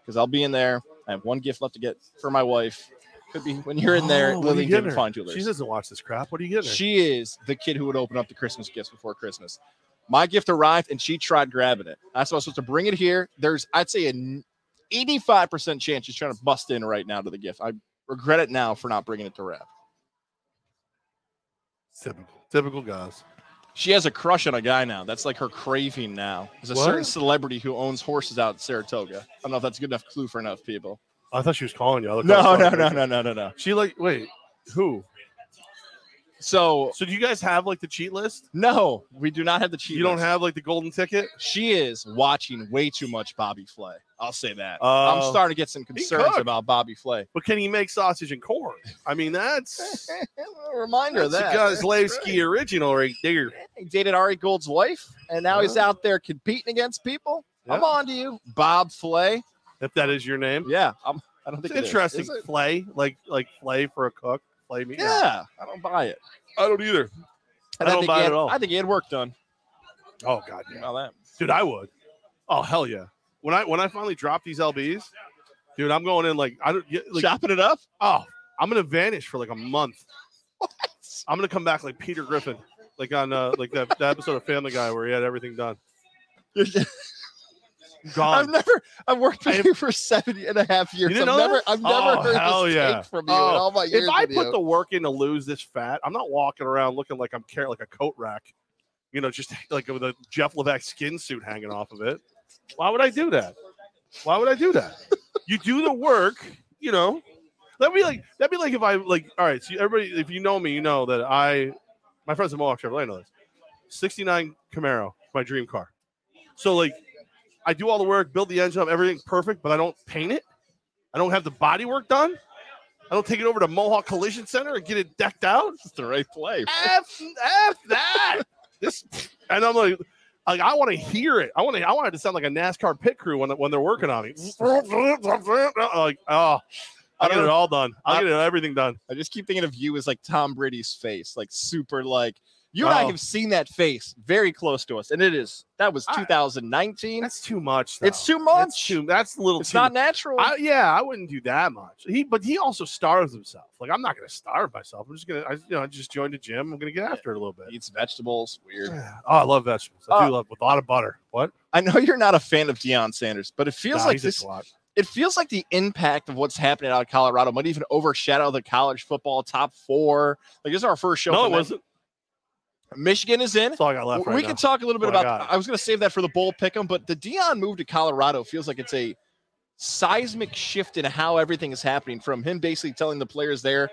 because I'll be in there. I have one gift left to get for my wife. Could be when you're in oh, there, Oh, what Lily and David? Fine Jewelers. She doesn't watch this crap. What are you getting? her? She is the kid who would open up the Christmas gifts before Christmas. My gift arrived and she tried grabbing it. That's why I was supposed to bring it here. There's, I'd say, an 85% chance she's trying to bust in right now to the gift. I regret it now for not bringing it to wrap. Typical, typical guys. She has a crush on a guy now. That's like her craving now. There's a What? certain celebrity who owns horses out in Saratoga. I don't know if that's a good enough clue for enough people. I thought she was calling you. I No, no, no, no, no, no, no. She like wait, who? So So do you guys have like the cheat list? no, we do not have the cheat. you don't list. have like the golden ticket? She is watching way too much Bobby Flay. I'll say that. Oh. I'm starting to get some concerns about Bobby Flay. But can he make sausage and corn? I mean, that's [laughs] A reminder of that's that. a Guzlevsky original right there. He dated Ari Gold's wife, and now he's out there competing against people. I'm on to you, Bob Flay. If that is your name, Yeah, I'm. I don't it's think it is. interesting. It? Flay, like like flay for a cook. Flay meat. Yeah, I don't buy it. I don't either. And I don't think buy he it had, at all. I think he had work done. Oh god, yeah. All that. dude, I would. Oh hell yeah. When I when I finally drop these lbs, dude, I'm going in like I don't like Chopping it up. oh I'm gonna vanish for like a month. I'm gonna come back like Peter Griffin, like on uh like that, that episode of Family Guy where he had everything done. [laughs] I've never. I've worked with I- you for seven and a half years. I've never. that? I've never Oh, heard this yeah. take from you Oh, in all my years. if I put you. the work in to lose this fat, I'm not walking around looking like I'm carrying like a coat rack, you know, just [laughs] like with a Jeff Levac skin suit hanging off of it. Why would I do that? Why would I do that? you do the work, you know. That'd be like that'd be like if I like all right. So everybody, if you know me, you know that I, my friends at Mohawk Chevrolet know this. 69 Camaro, my dream car. So like, I do all the work, build the engine up, everything perfect, but I don't paint it. I don't have the body work done. I don't take it over to Mohawk Collision Center and get it decked out. It's the right play. F, F that. [laughs] This, and I'm like, like I want to hear it. I want to. I want it to sound like a NASCAR pit crew when when they're working on me. [laughs] like, oh, I'll get it all done. I'll get it, everything done. I just keep thinking of you as like Tom Brady's face, like super like you and I have seen that face very close to us, and it is that was I- 2019. That's too much. Though. It's too That's much. too. That's a little. it's not natural. I, yeah, I wouldn't do that much. He, but he also starves himself. Like I'm not going to starve myself. I'm just gonna, I, you know, I just joined a gym. I'm going to get after it a little bit. Eats vegetables. Weird. Oh, I love vegetables. I Uh, do love with a lot of butter. What? I know you're not a fan of Deion Sanders, but it feels Nah, like this. It feels like the impact of what's happening out of Colorado might even overshadow the college football top four. Like this is our first show. No, it wasn't. Michigan is in. That's all I got left. we right can now. talk a little bit I about. got. I, was going to save that for the bowl pick'em, but the Deion move to Colorado feels like it's a seismic shift in how everything is happening. From him basically telling the players there,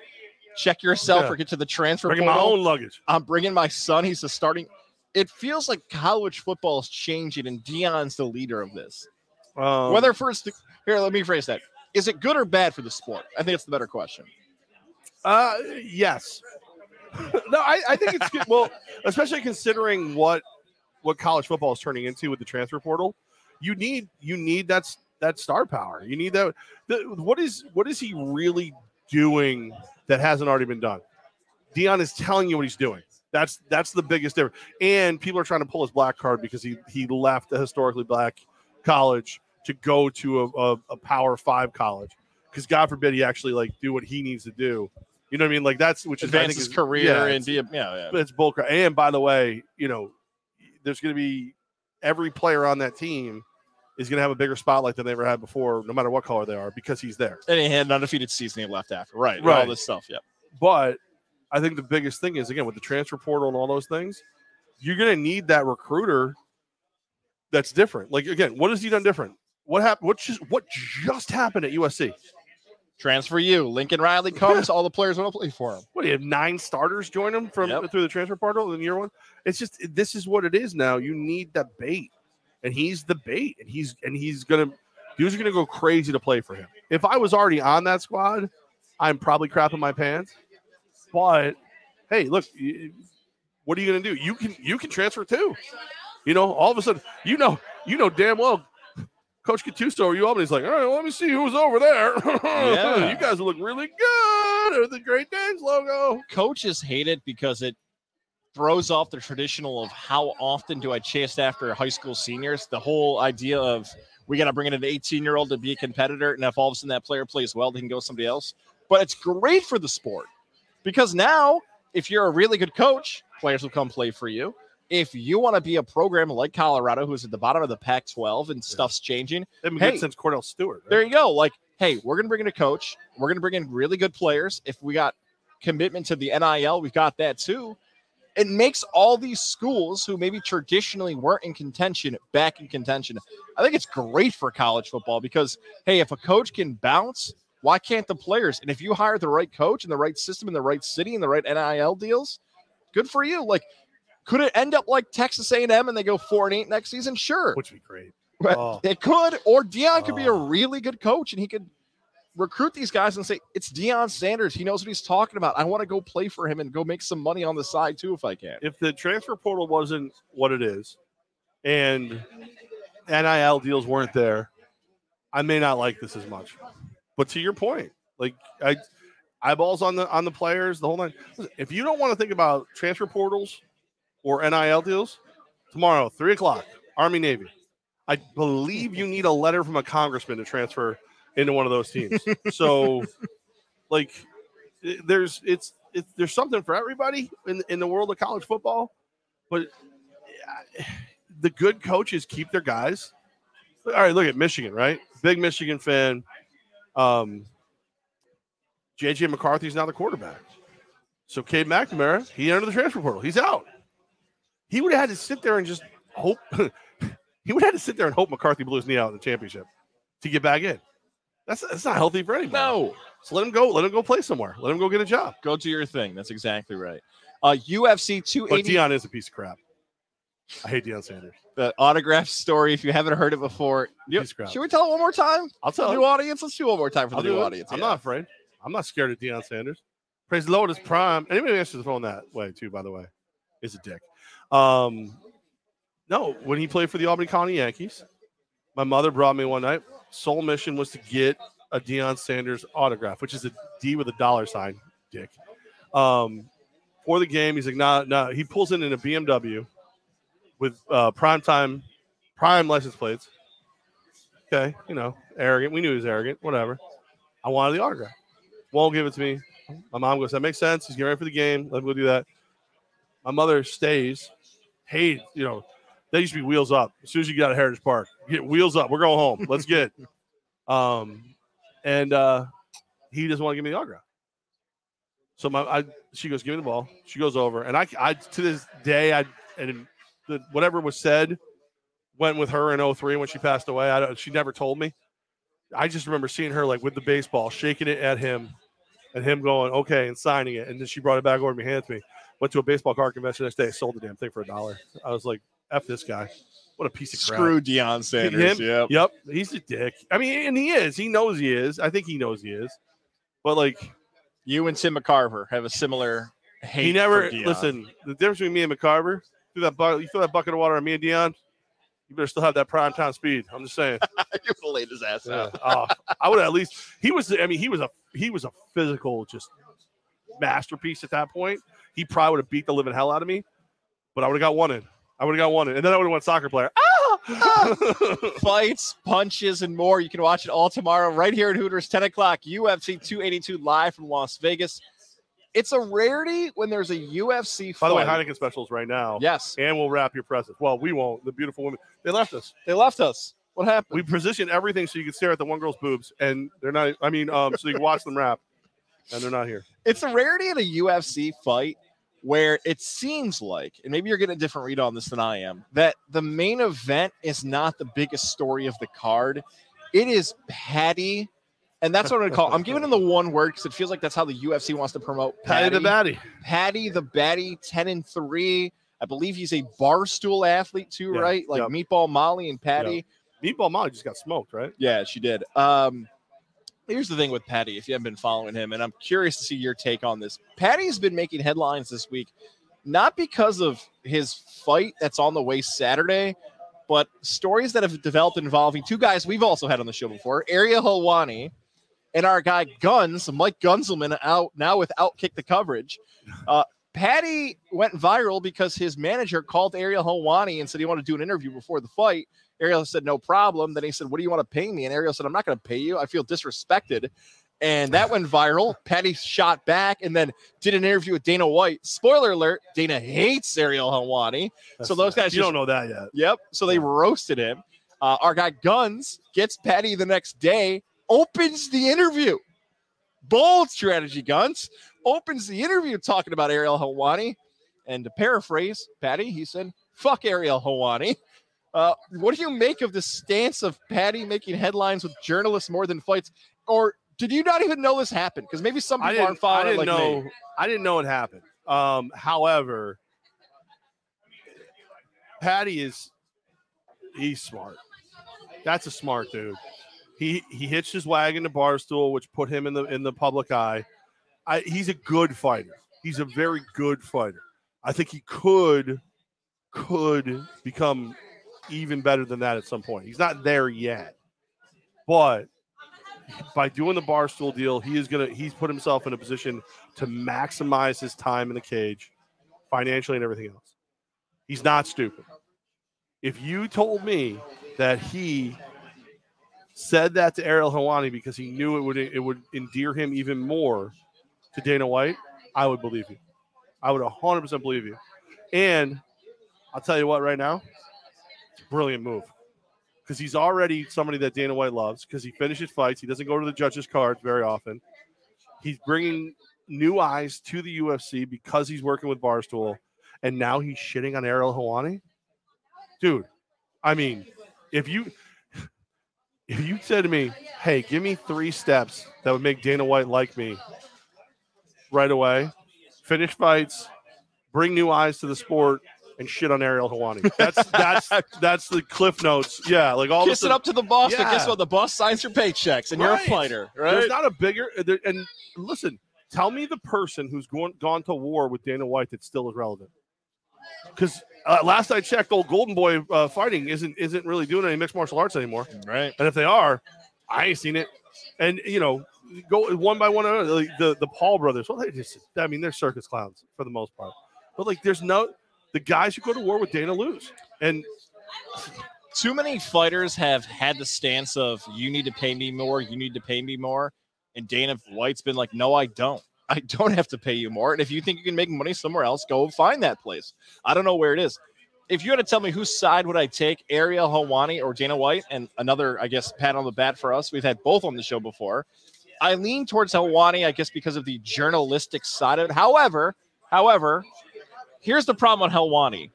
check yourself Yeah. or get to the transfer Bringing my own luggage. I'm bringing my son. He's the starting. It feels like college football is changing, and Deion's the leader of this. Um, Whether first here, let me phrase that: is it good or bad for the sport? I think it's the better question. Uh, yes. No, I, I think it's good. Well, especially considering what what college football is turning into with the transfer portal, you need you need that's that star power. You need that. The, what is what is he really doing that hasn't already been done? Deion is telling you what he's doing. That's that's the biggest difference. And people are trying to pull his black card because he he left a historically black college to go to a, a, a power five college. Because God forbid he actually like do what he needs to do You know what I mean? Like that's which is advance think his is- career yeah, and be a, yeah, yeah. it's bullcrap. And by the way, you know, there's going to be every player on that team is going to have a bigger spotlight than they ever had before, no matter what color they are, because he's there. And he had an undefeated season he left after. Right. and All Right. this stuff. Yeah. But I think the biggest thing is again with the transfer portal and all those things, you're going to need that recruiter that's different. Like again, what has he done different? What happened? What just what just happened at USC? Transfer you. Lincoln Riley comes. All the players want to play for him. What do you have nine starters join him from Yep. through the transfer portal in year one? It's just this is what it is now. You need the bait, and he's the bait, and he's and he's gonna dudes are gonna go crazy to play for him. If I was already on that squad, I'm probably crapping my pants. But hey, look, what are you gonna do? You can you can transfer too. You know, all of a sudden, you know, you know damn well. Coach Catusto or you up? And he's like, all right, well, let me see who's over there. [laughs] Yeah. you guys look really good. Or the Great Danes logo. Coaches hate it because it throws off the traditional of how often do I chase after high school seniors. The whole idea of we got to bring in an 18 year old to be a competitor, and if all of a sudden that player plays well, they can go somebody else. But it's great for the sport because now, if you're a really good coach, players will come play for you. If you want to be a program like Colorado, who's at the bottom of the Pac 12 and stuff's changing, They've been Hey. good since Kordell Stewart. right? there you go. Like, hey, we're going to bring in a coach. We're going to bring in really good players. If we got commitment to the NIL, we've got that too. It makes all these schools who maybe traditionally weren't in contention back in contention. I think it's great for college football because, hey, if a coach can bounce, why can't the players? And if you hire the right coach and the right system in the right city and the right NIL deals, good for you. Like, could it end up like Texas A&M and they go four and eight next season? Sure, Which would be great. [laughs] but Oh. it could, or Deion could be a Oh. really good coach and he could recruit these guys and say, It's Deion Sanders. He knows what he's talking about. I want to go play for him and go make some money on the side too if I can. If the transfer portal wasn't what it is and NIL deals weren't there, I may not like this as much. But to your point, like I eyeballs on the on the players, the whole night. If you don't want to think about transfer portals or NIL deals, tomorrow, three o'clock, Army Navy. I believe you need a letter from a congressman to transfer into one of those teams. [laughs] so like there's it's it's there's something for everybody in in the world of college football, but [sighs] the good coaches keep their guys. All right, look at Michigan, right? Big Michigan fan. Um, JJ McCarthy's now the quarterback. So Cade McNamara, he entered the transfer portal. He's out. He would have had to sit there and just hope. [laughs] he would have had to sit there and hope McCarthy blew his knee out in the championship to get back in. That's that's not healthy for anybody. No, So let him go. Let him go play somewhere. Let him go get a job. go do your thing. That's exactly right. Uh, UFC But 280, Deion is a piece of crap. I hate Deion Sanders. the autograph story. If you haven't heard it before, you- Piece of crap. should we tell it one more time? I'll For the new audience, let's do one more time for I'll the new it. audience. I'm yeah. not afraid. I'm not scared of Deion Sanders. Praise the Lord is prime. Anybody who answers the phone that way too, by the way, is a dick. Um, no, when he played for the Albany-Colonie Yankees, my mother brought me one night. Sole mission was to get a Deion Sanders autograph, which is a D with a dollar sign, dick. Um, for the game, he's like, nah, nah. He pulls in in a BMW with uh, prime time, prime license plates. Okay, you know, arrogant. We knew he was arrogant. Whatever. I wanted the autograph. Won't give it to me. My mom goes, that makes sense. He's getting ready for the game. Let him go do that. My mother stays. Hey, you know, they used to be wheels up. As soon as you get out of Heritage Park, get wheels up. We're going home. Let's get. [laughs] um, and uh, he doesn't want to give me the autograph. So my, I, she goes, give me the ball. She goes over, and I, I to this day, I, and the, whatever was said, went with her in 03 when she passed away. I don't, she never told me. I just remember seeing her like with the baseball, shaking it at him, and him going okay and signing it. And then she brought it back over to me, handed me. Went to a baseball card convention the next day, sold the damn thing for a dollar. I was like, "F this guy, what a piece of crap." Screw Deion Sanders. Him? Yep. Yep, he's a dick. I mean, and he is. He knows he is. I think he knows he is. But like, You and Tim McCarver have a similar hate. he never listen. The difference between me and McCarver, through that bucket, you throw that bucket of water on me and Deion, you better still have that prime time speed. I'm just saying. [laughs] you laid his ass Yeah. out. Oh, I would at least. He was. I mean, he was a. He was a physical, just masterpiece at that point. He probably would have beat the living hell out of me, but I would have got one in. I would have got one in, and then I would have went soccer player. Ah! [laughs] Fights, punches, and more. You can watch it all tomorrow right here at Hooters, 10 o'clock. UFC 282 live from Las Vegas. it's a rarity when there's a UFC fight. By fight. the way, Heineken specials right now. yes, And we'll wrap your presents. Well, we won't. The beautiful women. They left us. they left us. What happened? We positioned everything so you could stare at the one girl's boobs, and they're not. I mean, um, so you can watch them wrap, and they're not here. it's a rarity in a UFC fight where it seems like, and maybe you're getting a different read on this than I am, that the main event is not the biggest story of the card. It is Paddy. And that's what I'm going to call. I'm giving him the one word because it feels like that's how the UFC wants to promote Paddy the Baddy. Paddy the Baddy, 10 and 3. I believe he's a barstool athlete too, Yeah, right? Like. Meatball Molly and Paddy. Meatball Molly just got smoked, right? Yeah, she did. Um, here's the thing with Paddy, if you haven't been following him, and I'm curious to see your take on this. Paddy's been making headlines this week, not because of his fight that's on the way Saturday, but stories that have developed involving two guys we've also had on the show before, Ariel Helwani and our guy Guns, Mike Gunzelman, out now with Outkick the coverage. Uh, Paddy went viral because his manager called Ariel Helwani and said he wanted to do an interview before the fight. Ariel said, no problem. Then he said, what do you want to pay me? And Ariel said, I'm not going to pay you. I feel disrespected. And that went viral. [laughs] Paddy shot back and then did an interview with Dana White. Spoiler alert, Dana hates Ariel Helwani. So those guys you just- don't know that yet. Yep. So they roasted him. Uh, our guy Guns gets Paddy the next day, opens the interview. Bold strategy, Guns. Opens the interview talking about Ariel Helwani. And to paraphrase Paddy, he said, fuck Ariel Helwani. Uh, what do you make of the stance of Paddy making headlines with journalists more than fights? Or did you not even know this happened? Because maybe some people aren't didn't, I didn't like know. me. I didn't know it happened. Um, however, Paddy is he's smart. That's a smart dude. He he hitched his wagon to Barstool, which put him in the in the public eye. I, he's a good fighter. He's a very good fighter. I think he could could become even better than that at some point. He's not there yet, but by doing the barstool deal, he is gonna he's put himself in a position to maximize his time in the cage, financially and everything else. He's not stupid. If you told me that he said that to Ariel Helwani because he knew it would it would endear him even more to Dana White, I would believe you. I would 100% believe you. And I'll tell you what right now, it's a brilliant move because he's already somebody that Dana White loves because he finishes fights. He doesn't go to the judges' cards very often. He's bringing new eyes to the UFC because he's working with Barstool, and now he's shitting on Ariel Helwani. Dude, I mean, if you if you said to me, "Hey, give me three steps that would make Dana White like me," right away, finish fights, bring new eyes to the sport, and shit on Ariel Helwani. That's [laughs] that's that's the cliff notes. Yeah, like all Kiss the it up to the boss, but guess Yeah. what? The boss signs your paychecks, and you're a fighter, right? There's not a bigger there, and listen, tell me the person who's going gone to war with Dana White that still is relevant. Because uh, last I checked, old Golden Boy uh, fighting isn't isn't really doing any mixed martial arts anymore. right. And if they are, I ain't seen it. And you know, go one by one. Like the the Paul brothers. Well, they just I mean they're circus clowns for the most part. But like, there's no the guys who go to war with Dana lose. And Too many fighters have had the stance of you need to pay me more, you need to pay me more. And Dana White's been like, no, I don't. I don't have to pay you more. And if you think you can make money somewhere else, go find that place. I don't know where it is. If you had to tell me whose side would I take, Ariel Helwani or Dana White, and another, I guess, pat on the bat for us. We've had both on the show before. I lean towards Helwani, I guess, because of the journalistic side of it. However, however, here's the problem on Helwani.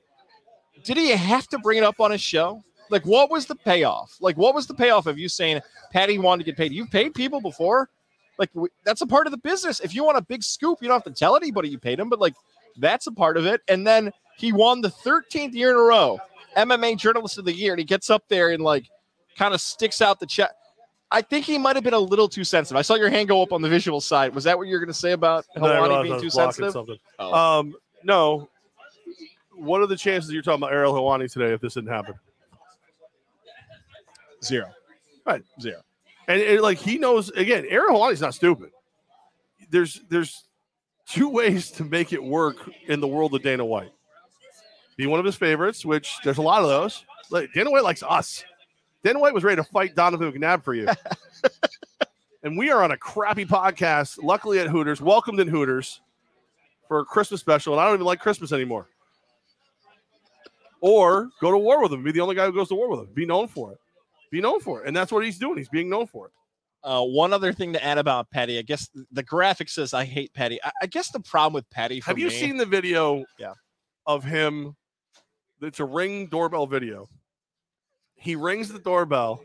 Did he have to bring it up on his show? Like, what was the payoff? Like, what was the payoff of you saying Paddy wanted to get paid? You've paid people before. Like, that's a part of the business. If you want a big scoop, you don't have to tell anybody you paid him, but like, that's a part of it. And then he won the 13th year in a row, MMA Journalist of the Year, and he gets up there and like, kind of sticks out the chest. I think he might have been a little too sensitive. I saw your hand go up on the visual side. Was that what you were going to say about Helwani being too sensitive? Oh. Um, no. What are the chances you're talking about Ariel Helwani today if this didn't happen? Zero. Right. Zero. And, and, like he knows again, Ariel Helwani's not stupid. There's there's two [laughs] ways to make it work in the world of Dana White. Be one of his favorites, which there's a lot of those. Like Dana White likes us. Dana White was ready to fight [laughs] Donovan McNabb for you. [laughs] and we are on a crappy podcast, luckily at Hooters, welcomed in Hooters. for a Christmas special, and I don't even like Christmas anymore. Or go to war with him. Be the only guy who goes to war with him. Be known for it. Be known for it. And that's what he's doing. He's being known for it. Uh, one other thing to add about Paddy, I guess the graphic says I hate Paddy. I, I guess the problem with Paddy. For Have you me- seen the video Yeah. of him? It's a ring doorbell video. He rings the doorbell.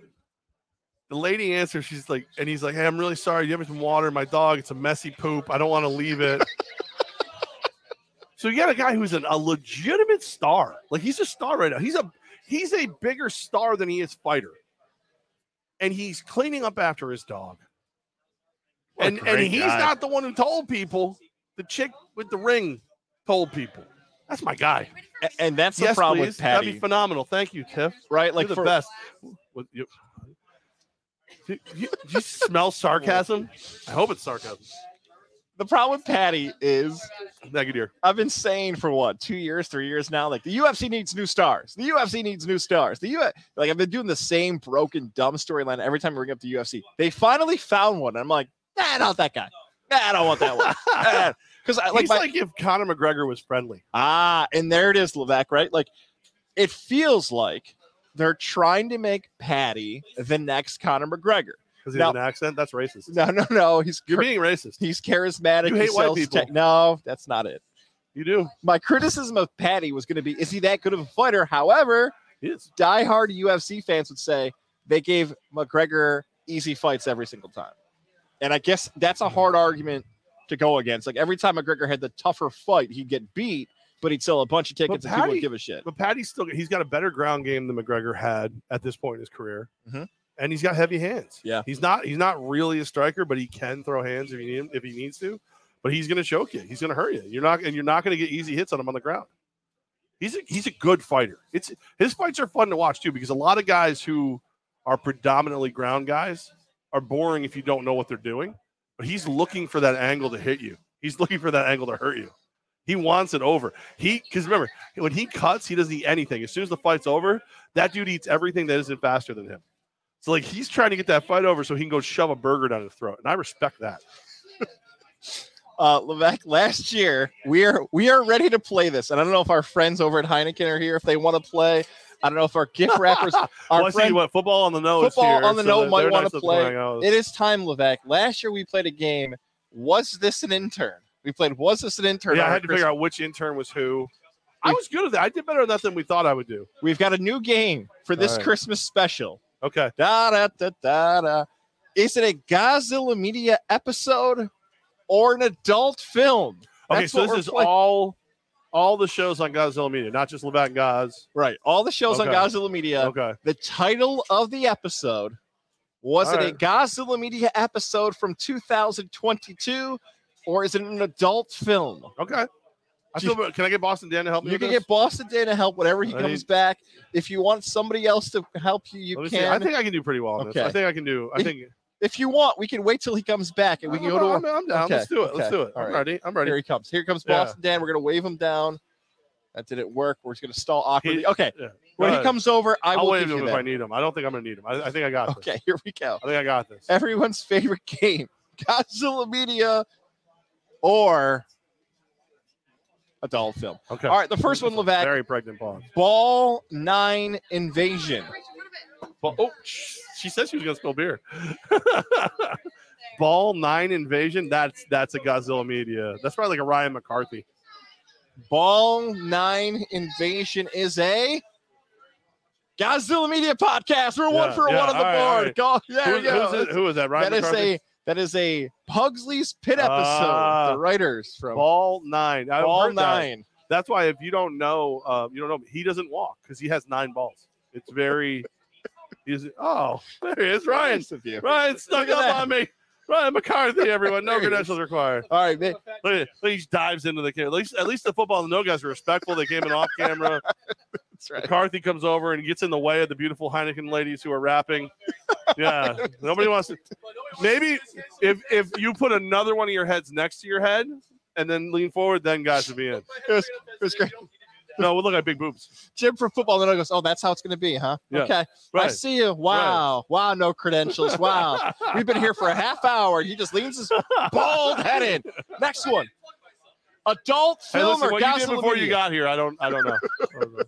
The lady answers. She's like, and he's like, "Hey, I'm really sorry. Do you have some water? My dog. It's a messy poop. I don't want to leave it." [laughs] so you got a guy who's an, a legitimate star. Like he's a star right now. He's a he's a bigger star than he is fighter, and he's cleaning up after his dog. What And and he's guy. not the one who told people. The chick with the ring told people. That's my guy. And that's the yes, problem please. with That'd be phenomenal. Thank you, Tiff. right? Like Like the for, best. What, you, do, you, do you smell [laughs] sarcasm? I hope it's sarcasm. the problem with Paddy is Negative. I've been saying for what two years, three years now, like the UFC needs new stars. The UFC needs new stars. The U like I've been doing the same broken dumb storyline every time we bring up the UFC. They finally found one. I'm like, nah, not that guy. Nah, I don't want that one. [laughs] Because I like He's my like if Conor McGregor was friendly. ah, and there it is, Levesque. Right? Like it feels like they're trying to make Paddy the next Conor McGregor. Because he Now- has an accent. That's racist. No, no, no. He's You're being racist. he's charismatic. You he hate white people. tech- no, that's not it. You do. My criticism of Paddy was going to be: Is he that good of a fighter? However, He is. diehard UFC fans would say they gave McGregor easy fights every single time. And I guess that's a hard argument to go against. Like every time McGregor had the tougher fight, he'd get beat, but he'd sell a bunch of tickets and people would give a shit. But Paddy's still he's got a better ground game than McGregor had at this point in his career. Mhm. And he's got heavy hands. Yeah. He's not he's not really a striker, but he can throw hands if he need if he needs to. But he's gonna choke you. He's gonna hurt you. You're not and you're not gonna get easy hits on him on the ground. He's a he's a good fighter. It's his fights are fun to watch too, because a lot of guys who are predominantly ground guys are boring if you don't know what they're doing. He's looking for that angle to hit you. He's looking for that angle to hurt you. He wants it over. He because remember when he cuts, he doesn't eat anything. As soon as the fight's over, that dude eats everything that isn't faster than him. So like he's trying to get that fight over so he can go shove a burger down his throat, and I respect that. [laughs] Uh, Levesque, last year we are we are ready to play this, and I don't know if our friends over at Heineken are here if they want to play. I don't know if our gift wrappers, our [laughs] well, I see friend, what football on the nose. Football here, on the so they're- might play. hang out with. It is time, Levesque. Last year we played a game. Was this an intern? We played. Was this an intern? Yeah, I had to figure out which intern was who. I was good at that. I did better at that than we thought I would do. We've got a new game for this right. Christmas special. Okay. Da da da da da. Is it a Godzilla Media episode or an adult film? Okay, so this is playing. all all the shows on Godzilla Media, not just Levat and Gaz. Right. All the shows Okay. on Godzilla Media. Okay. The title of the episode was All it a right. Godzilla Media episode from 2022 or is it an adult film? Okay. I feel, can I get Boston Dan to help me? You can this? get Boston Dan to help whenever he I comes need- back. If you want somebody else to help you, you me see. can. I think I can do pretty well on this. Okay. I think I can do. I think if you want, we can wait till he comes back and we can go to. I'm, I'm down. Okay, Let's do it. Let's do it. All I'm right. ready. I'm ready. Here he comes. Here comes Yeah. Boston Dan. We're gonna wave him down. That didn't work. We're just gonna stall awkwardly. He- okay. Yeah. Go When he comes over, I I'll will wave him you if I need him. I don't think I'm gonna need him. I, I think I got this. Okay, here we go. I think I got this. Everyone's favorite game: Godzilla Media or adult film. Okay. All right, the first one, Levac. Very pregnant pause. Ball Nine Invasion. Well, oh, sh- she said she was gonna spill beer. [laughs] Ball nine invasion. That's that's a Godzilla media. That's probably like a Ryan McCarthy. Ball Nine Invasion is a Godzilla Media podcast. We're one for yeah, one on the all right, all board. right. Go, there Who, we who's it- who is that? Ryan That is McCarthy. a that is a Pugsley's Pit episode. Ah. the writers from Ball nine. I've Ball heard that. Nine. That's why if you don't know, uh, you don't know. He doesn't walk because he has nine balls. It's very. He's oh, [laughs] there he is, Ryan. Nice of you. Ryan snuck up that. on me. Ryan McCarthy, everyone. No There he is. credentials required. All right, man. Look at, look, he dives into the camera. At least, at least the football and the no guys are respectful. They came in off camera. [laughs] That's right. McCarthy comes over and gets in the way of the beautiful Heineken ladies who are wrapping. Yeah, nobody wants to. Maybe if if you put another one of your heads next to your head and then lean forward, then guys would be in. It was, it was great. No, we look like big boobs. Jim from football. Then I goes, oh, that's how it's going to be, huh? Yeah. Okay. I see you. Wow. Wow. No credentials. Wow. We've been here for a half hour. He just leans his bald head in. Next one. Adult Hey, film listen, or what you did before you got here, I don't, I don't know. I don't know.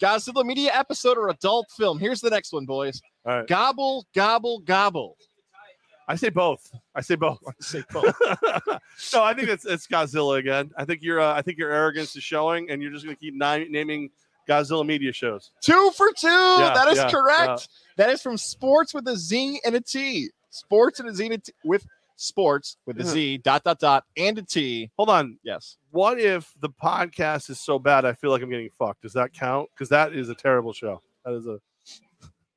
Godzilla Media episode or adult film? Here's the next one, boys. All right, Gobble, gobble, gobble. I say both. I say both. I [laughs] say both. [laughs] no, I think it's it's Godzilla again. I think your uh, I think your arrogance is showing, and you're just going to keep ni- naming Godzilla media shows. two for two. that is yeah, correct. That is from Sports with a Z and a T. Sports and a Z and a T with sports with a Z dot dot dot and a T. Hold on. Yes. What if the podcast is so bad I feel like I'm getting fucked? Does that count? Because that is a terrible show. That is a.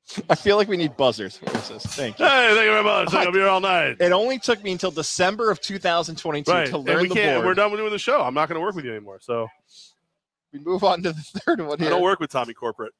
[laughs] I feel like we need buzzers. What is this? Thank you. Hey, thank you very much. I'll be here all night. It only took me until December of 2022 Right, to and learn we the can't. board. We're done with doing the show. I'm not going to work with you anymore. So We move on to the [laughs] third one I don't work with Tommy Corporate.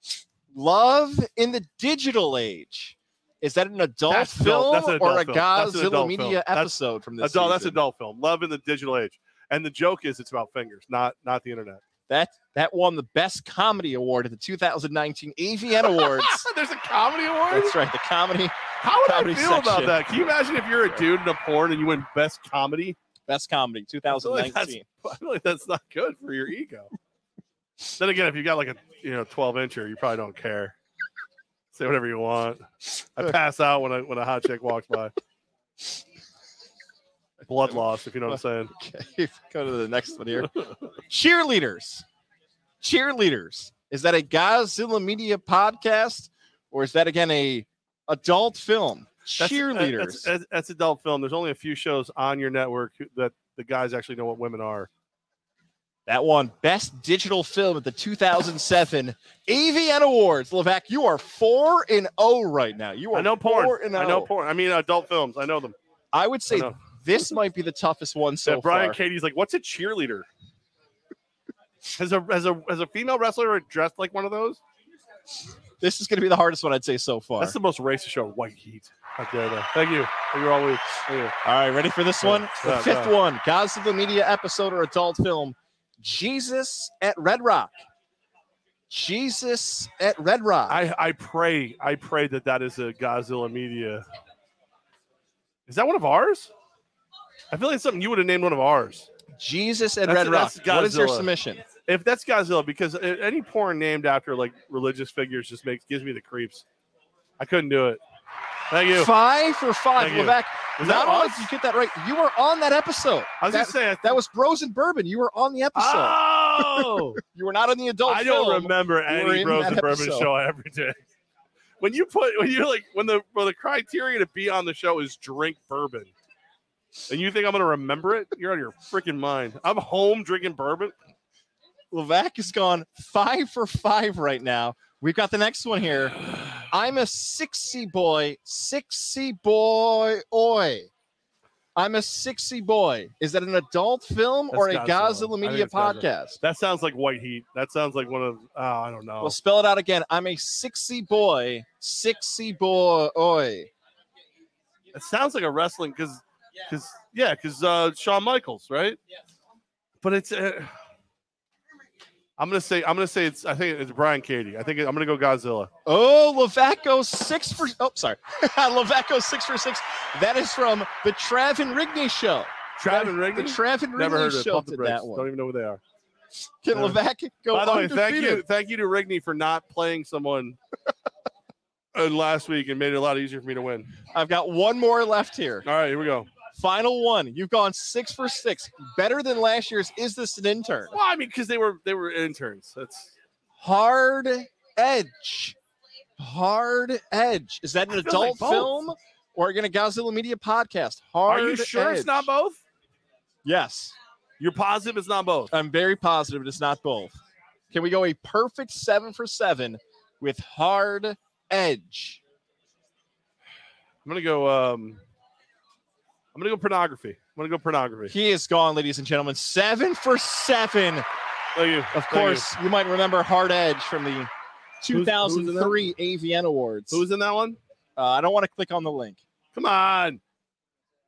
Love in the digital age. Is that an adult That's film that's an or a adult film. Godzilla adult Media film. That's episode from this Adult. That's season? adult film. Love in the digital age. And the joke is, it's about fingers, not not the internet. That that won the best comedy award at the 2019 AVN Awards. [laughs] There's a comedy award. That's right, the comedy How would I comedy feel about that? Can you imagine if you're a dude in a porn and you win best comedy? best comedy I feel like that's, 2019. [laughs] I feel like that's not good for your ego. then again, if you got like a you know 12 incher, you probably don't care. Say whatever you want. I [laughs] pass out when I when a hot chick walks by. Blood loss, if you know what I'm saying. [laughs] Okay, [laughs] go to the next one here. Cheerleaders. Cheerleaders. Is that a Godzilla Media podcast or is that again a adult film? That's- uh, Cheerleaders. That's, that's, that's adult film. There's only a few shows on your network that the guys actually know what women are. That won Best Digital Film at the 2007 AVN Awards. Levac, you are four and zero right now. You are I know porn. And I know oh. porn. I mean adult films. I know them. I would say know. This might be the toughest one so yeah, Brian far. Katie's like, what's a cheerleader? Has a has a has a female wrestler dressed like one of those? This is going to be the hardest one I'd say so far. That's the most racist show. White Heat. How dare they? Thank you. Thank you all week. Thank you. All right, ready for this Yeah, one? The yeah, fifth one, Godzilla Media episode or adult film, Jesus at Red Rock. Jesus at Red Rock. I I pray I pray that that is a Godzilla media. Is that one of ours? I feel like something you would have named one of ours. Jesus and That's- Red Rock. that's What is your submission? If that's Godzilla, because any porn named after like religious figures just makes gives me the creeps. I couldn't do it. Thank you. Five for five. Thank you. Levac, Was not only did you get that right, you were on that episode. I was that, just saying. that was Bros and Bourbon. You were on the episode. Oh, [laughs] you were not on the adult I don't film. remember You any in Bros and Bourbon show I ever did. When you put when you're like when the when the criteria to be on the show is drink bourbon, and you think I'm gonna remember it, you're out of your freaking mind. I'm home drinking bourbon. Levac has gone five for five right now. We've got the next one here. I'm a sixy boy, sixy boy, oi. I'm a sixy boy. Is that an adult film or a That's Godzilla. Media podcast? That sounds like White Heat. That sounds like one of oh, I don't know. Well, spell it out again. I'm a sixy boy, sixy boy, oi. It sounds like a wrestling because because yeah because uh, Shawn Michaels right. Yes. But it's. Uh, I'm gonna say I'm gonna say it's I think it's Brian Katie. I think I'm gonna go Godzilla. Oh, Levac goes six for. Oh, sorry. [laughs] Levac goes six for six. That is from the Travin Rigney show. Travis The Rigney. Travin Never heard Rigney of it. show Pump the did brakes. that Don't even know who they are. Can Yeah. Levac go By the way, thank you, thank you to Rigney for not playing someone uh, last week and made it a lot easier for me to win. I've got one more left here. All right, here we go. Final one. You've gone six for six. Better than last year's. Is this an intern? Well, I mean, because they were they were interns. That's Hard Edge. Hard Edge. Is that an I like adult both. film or again a Godzilla Media podcast? Hard are you sure Edge. it's not both? Yes. You're positive it's not both. I'm very positive it's not both. Can we go a perfect seven for seven with Hard Edge? I'm gonna go. um I'm gonna go pornography. I'm gonna go pornography. He is gone, ladies and gentlemen. Seven for seven. Thank you. Of Thank course, you. might remember Hard Edge from the who's in that? 2003 AVN Awards. who's in that one? Uh, I don't want to click on the link. Come on.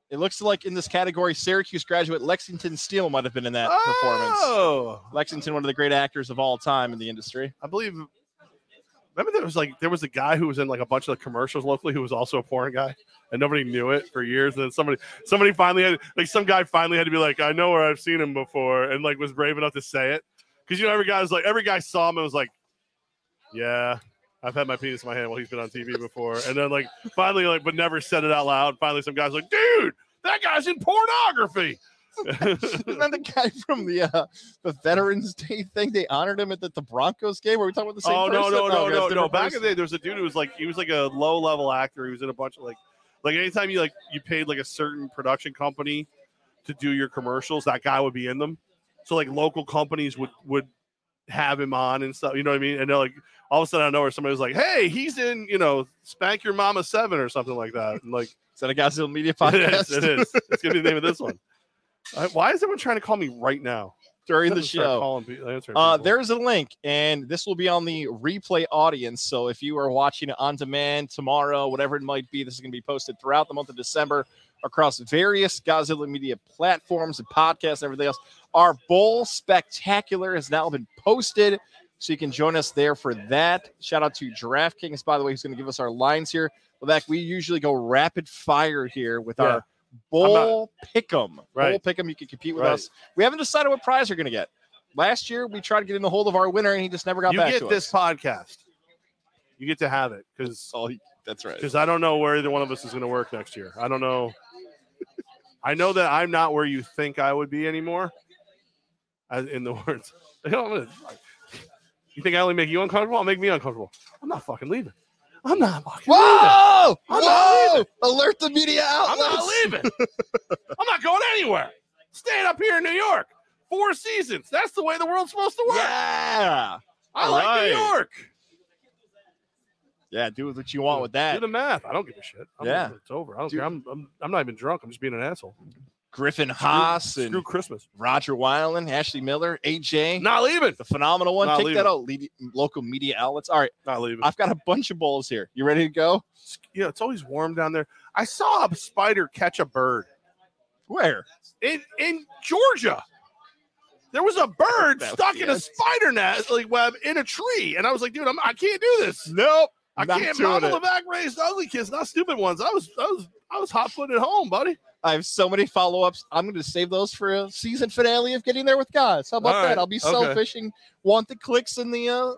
It looks like in this category, Syracuse graduate Lexington Steele might have been in that performance. Oh, Lexington, one of the great actors of all time in the industry. I believe Remember there was like there was a guy who was in like a bunch of commercials locally who was also a porn guy and nobody knew it for years. And then somebody somebody finally had like some guy finally had to be like, I know where I've seen him before, and like was brave enough to say it. Because you know every guy was like every guy saw him and was like, Yeah, I've had my penis in my hand while he's been on TV before. And then like finally like but never said it out loud. Finally some guy's like, dude, that guy's in pornography. Isn't that the guy from the uh, the Veterans Day thing? They honored him at the, the Broncos game. Were we talking about the same Oh no no no that's no no! Back in the day, there was a dude who was like he was like a low level actor. He was in a bunch of like like anytime you like you paid like a certain production company to do your commercials, that guy would be in them. So like local companies would would have him on and stuff. You know what I mean? And they're like all of a sudden I know where somebody was like, "Hey, he's in you know Spank Your Mama Seven or something like that." And like Is that a Godzilla Media [laughs] it podcast? is, it is. It's gonna be the name of this one. I- Why is everyone trying to call me right now? During the Instead of start show. calling pe- answering Uh, there's a link, and this will be on the replay audience. So if you are watching it on demand tomorrow, whatever it might be, this is going to be posted throughout the month of December across various Godzilla Media platforms and podcasts and everything else. Our bowl spectacular has now been posted, so you can join us there for that. Shout out to DraftKings, by the way, who's going to give us our lines here. Levac, we usually go rapid fire here with Yeah. our bowl pick'em. Bowl Right. pick'em. You can compete with Right. us. We haven't decided what prize you're going to get. Last year, we tried to get in the hold of our winner, and he just never got you back get to this us. podcast. You get to have it because Oh, that's right. because I don't know where either one of us is going to work next year. I don't know. I know that I'm not where you think I would be anymore. As in the [laughs] words, you, know, I'm gonna- you think I only make you uncomfortable? I'll make me uncomfortable. I'm not fucking leaving. I'm not fucking leaving. Whoa! I'm not Whoa! Alert the media out. I'm not leaving. [laughs] I'm not going anywhere. Staying up here in New York. Four seasons. That's the way the world's supposed to work. Yeah. I like Alright. New York. Yeah, do what you want with that. Do the math. I don't give a shit. I'm, Yeah. it's over. I don't Dude. care. I'm, I'm, I'm not even drunk. I'm just being an asshole. Griffin Haas Screw, and screw Christmas. Roger Weiland, Ashley Miller, AJ, Not leaving. the phenomenal one. Not Take leaving. that out, lead, local media outlets. All right, Not leaving. I've got a bunch of bowls here. You ready to go? yeah, it's always warm down there. I saw a spider catch a bird Where? in in Georgia. There was a bird stuck in a spider net like web in a tree, and I was like, dude, I'm, I can't do this. Nope. I can't. Mama it. Levac raised ugly kids, not stupid ones. I was, I was, I was hot footed at home, buddy. I have so many follow ups. I'm going to save those for a season finale of getting there with guys. How about All that? I'll be okay. selfish and want the clicks and the. Uh.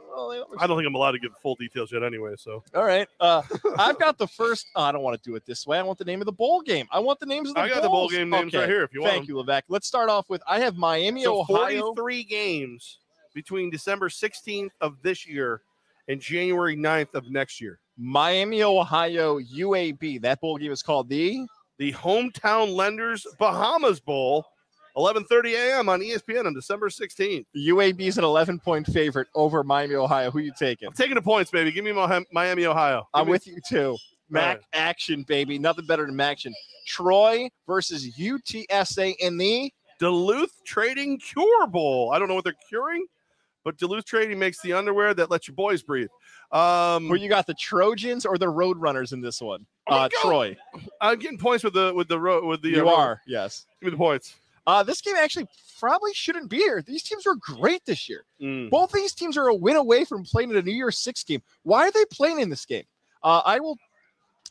I don't think I'm allowed to give full details yet, anyway. So All right. Uh, [laughs] I've got the first. oh, I don't want to do it this way. I want the name of the bowl game. I want the names of the I got the bowl game names Okay. right here if you want. Thank you, Levac. Let's start off with I have Miami, So Ohio. 43 games between December 16th of this year and January 9th of next year. Miami, Ohio, UAB. That bowl game is called the. The hometown lenders Bahamas Bowl, 11:30 a.m. on ESPN on December 16th. UAB is an 11 point favorite over Miami, Ohio. Who you taking? I'm taking the points, baby. Give me Miami, Ohio. Give I'm me- with you too. Mac right. action, baby. Nothing better than Mac action. Troy versus UTSA in the Duluth Trading Cure Bowl. I don't know what they're curing, but Duluth Trading makes the underwear that lets your boys breathe. Um, where you got the Trojans or the Roadrunners in this one. Uh, Troy, I'm getting points with the with the ro- with the. you uh, are yes. Give me the points. Uh, this game actually probably shouldn't be here. These teams were great this year. Mm. Both these teams are a win away from playing in a New Year's Six game. Why are they playing in this game? Uh, I will,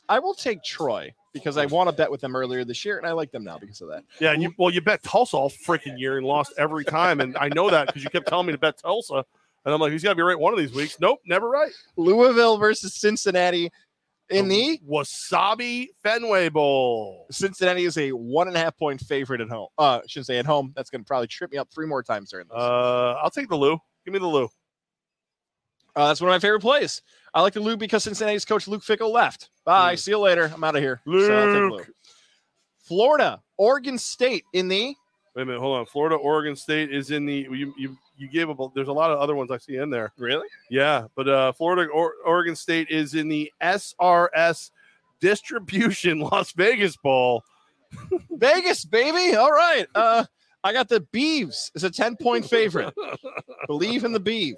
I will take Troy because I want to bet with them earlier this year, and I like them now because of that. Yeah, you, well, you bet Tulsa all freaking year and lost every time, and I know that because you kept telling me to bet Tulsa, and I'm like, he's got to be right one of these weeks. Nope, never right. Louisville versus Cincinnati in The the Wasabi Fenway Bowl. Cincinnati is a one and a half point favorite at home. Uh, I shouldn't say at home. That's going to probably trip me up three more times during this. Uh, I'll take the Lou. Give me the Lou. Uh, that's one of my favorite plays. I like the Lou because Cincinnati's coach Luke Fickell left. Bye. Mm. See you later. I'm out of here. So Luke. Lou. Florida, Oregon State in the Wait a minute, hold on. Florida, Oregon State is in the you you you gave a there's a lot of other ones I see in there. really Yeah, but uh, Florida, or, Oregon State is in the SRS Distribution [laughs] Las Vegas Bowl. [laughs] Vegas, baby. All right. Uh, I got the Beeves as a 10 point favorite. [laughs] Believe in the Beeve.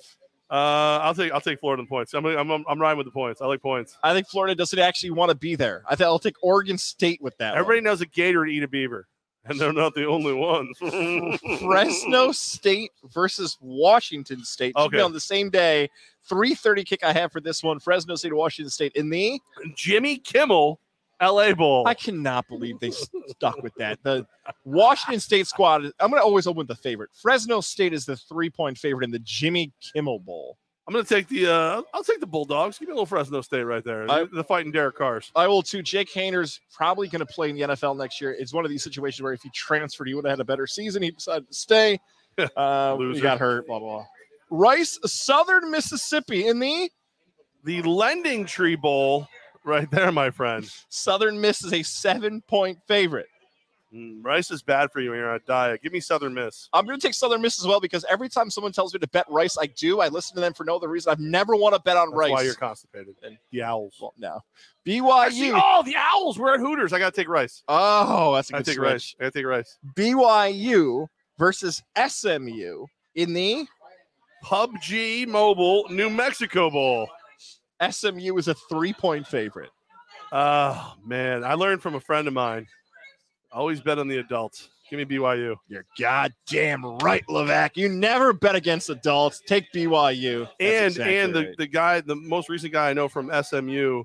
Uh, I'll take I'll take Florida in points. I'm, I'm I'm riding with the points. I like points. I think Florida doesn't actually want to be there. I think I'll take Oregon State with that. one. Everybody knows a gator to eat a beaver, and they're not the only ones. [laughs] Fresno State versus Washington State Okay. on the same day. 3:30 kick I have for this one. Fresno State, Washington State in the. Jimmy Kimmel, LA Bowl. I cannot believe they stuck with that. The Washington State squad. I'm going to always open with the favorite. Fresno State is the three point favorite in the Jimmy Kimmel Bowl. I'm gonna take the uh I'll take the Bulldogs. Give me a little Fresno State right there. I- the fighting Derek Carrs. I will too. Jake Haener's probably going to play in the NFL next year. It's one of these situations where if he transferred, he would have had a better season. He decided to stay. [laughs] Uh, he got hurt. Blah blah. blah. Rice, Southern Mississippi in the The Lending Tree Bowl, right there, my friend. Southern Miss is a seven point favorite. Mm, rice is bad for you when you're on a diet. Give me Southern Miss. I'm going to take Southern Miss as well because every time someone tells me to bet Rice, I do. I listen to them for no other reason. I've never want to bet on That's Rice. why you're constipated. And- the Owls. well, no. Actually, BYU. oh, the Owls. We're at Hooters. I gotta take Rice. Oh, that's a I good take switch. Rice. I gotta take Rice. BYU versus SMU in the PUBG Mobile New Mexico Bowl. SMU is a three point favorite. Oh man, I learned from a friend of mine. Always bet on the adults. Give me BYU. You're goddamn right, Levac. You never bet against adults. Take BYU. That's and exactly and the, right. the guy, the most recent guy I know from SMU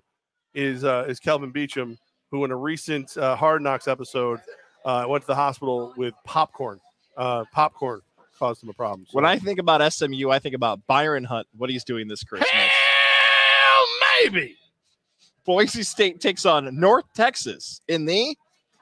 is uh, is Kelvin Beachum, who in a recent uh, Hard Knocks episode uh, went to the hospital with popcorn. Uh, popcorn caused him a problem. So- when I think about SMU, I think about Byron Hunt, what he's doing this Christmas. hell maybe Boise State takes on North Texas in the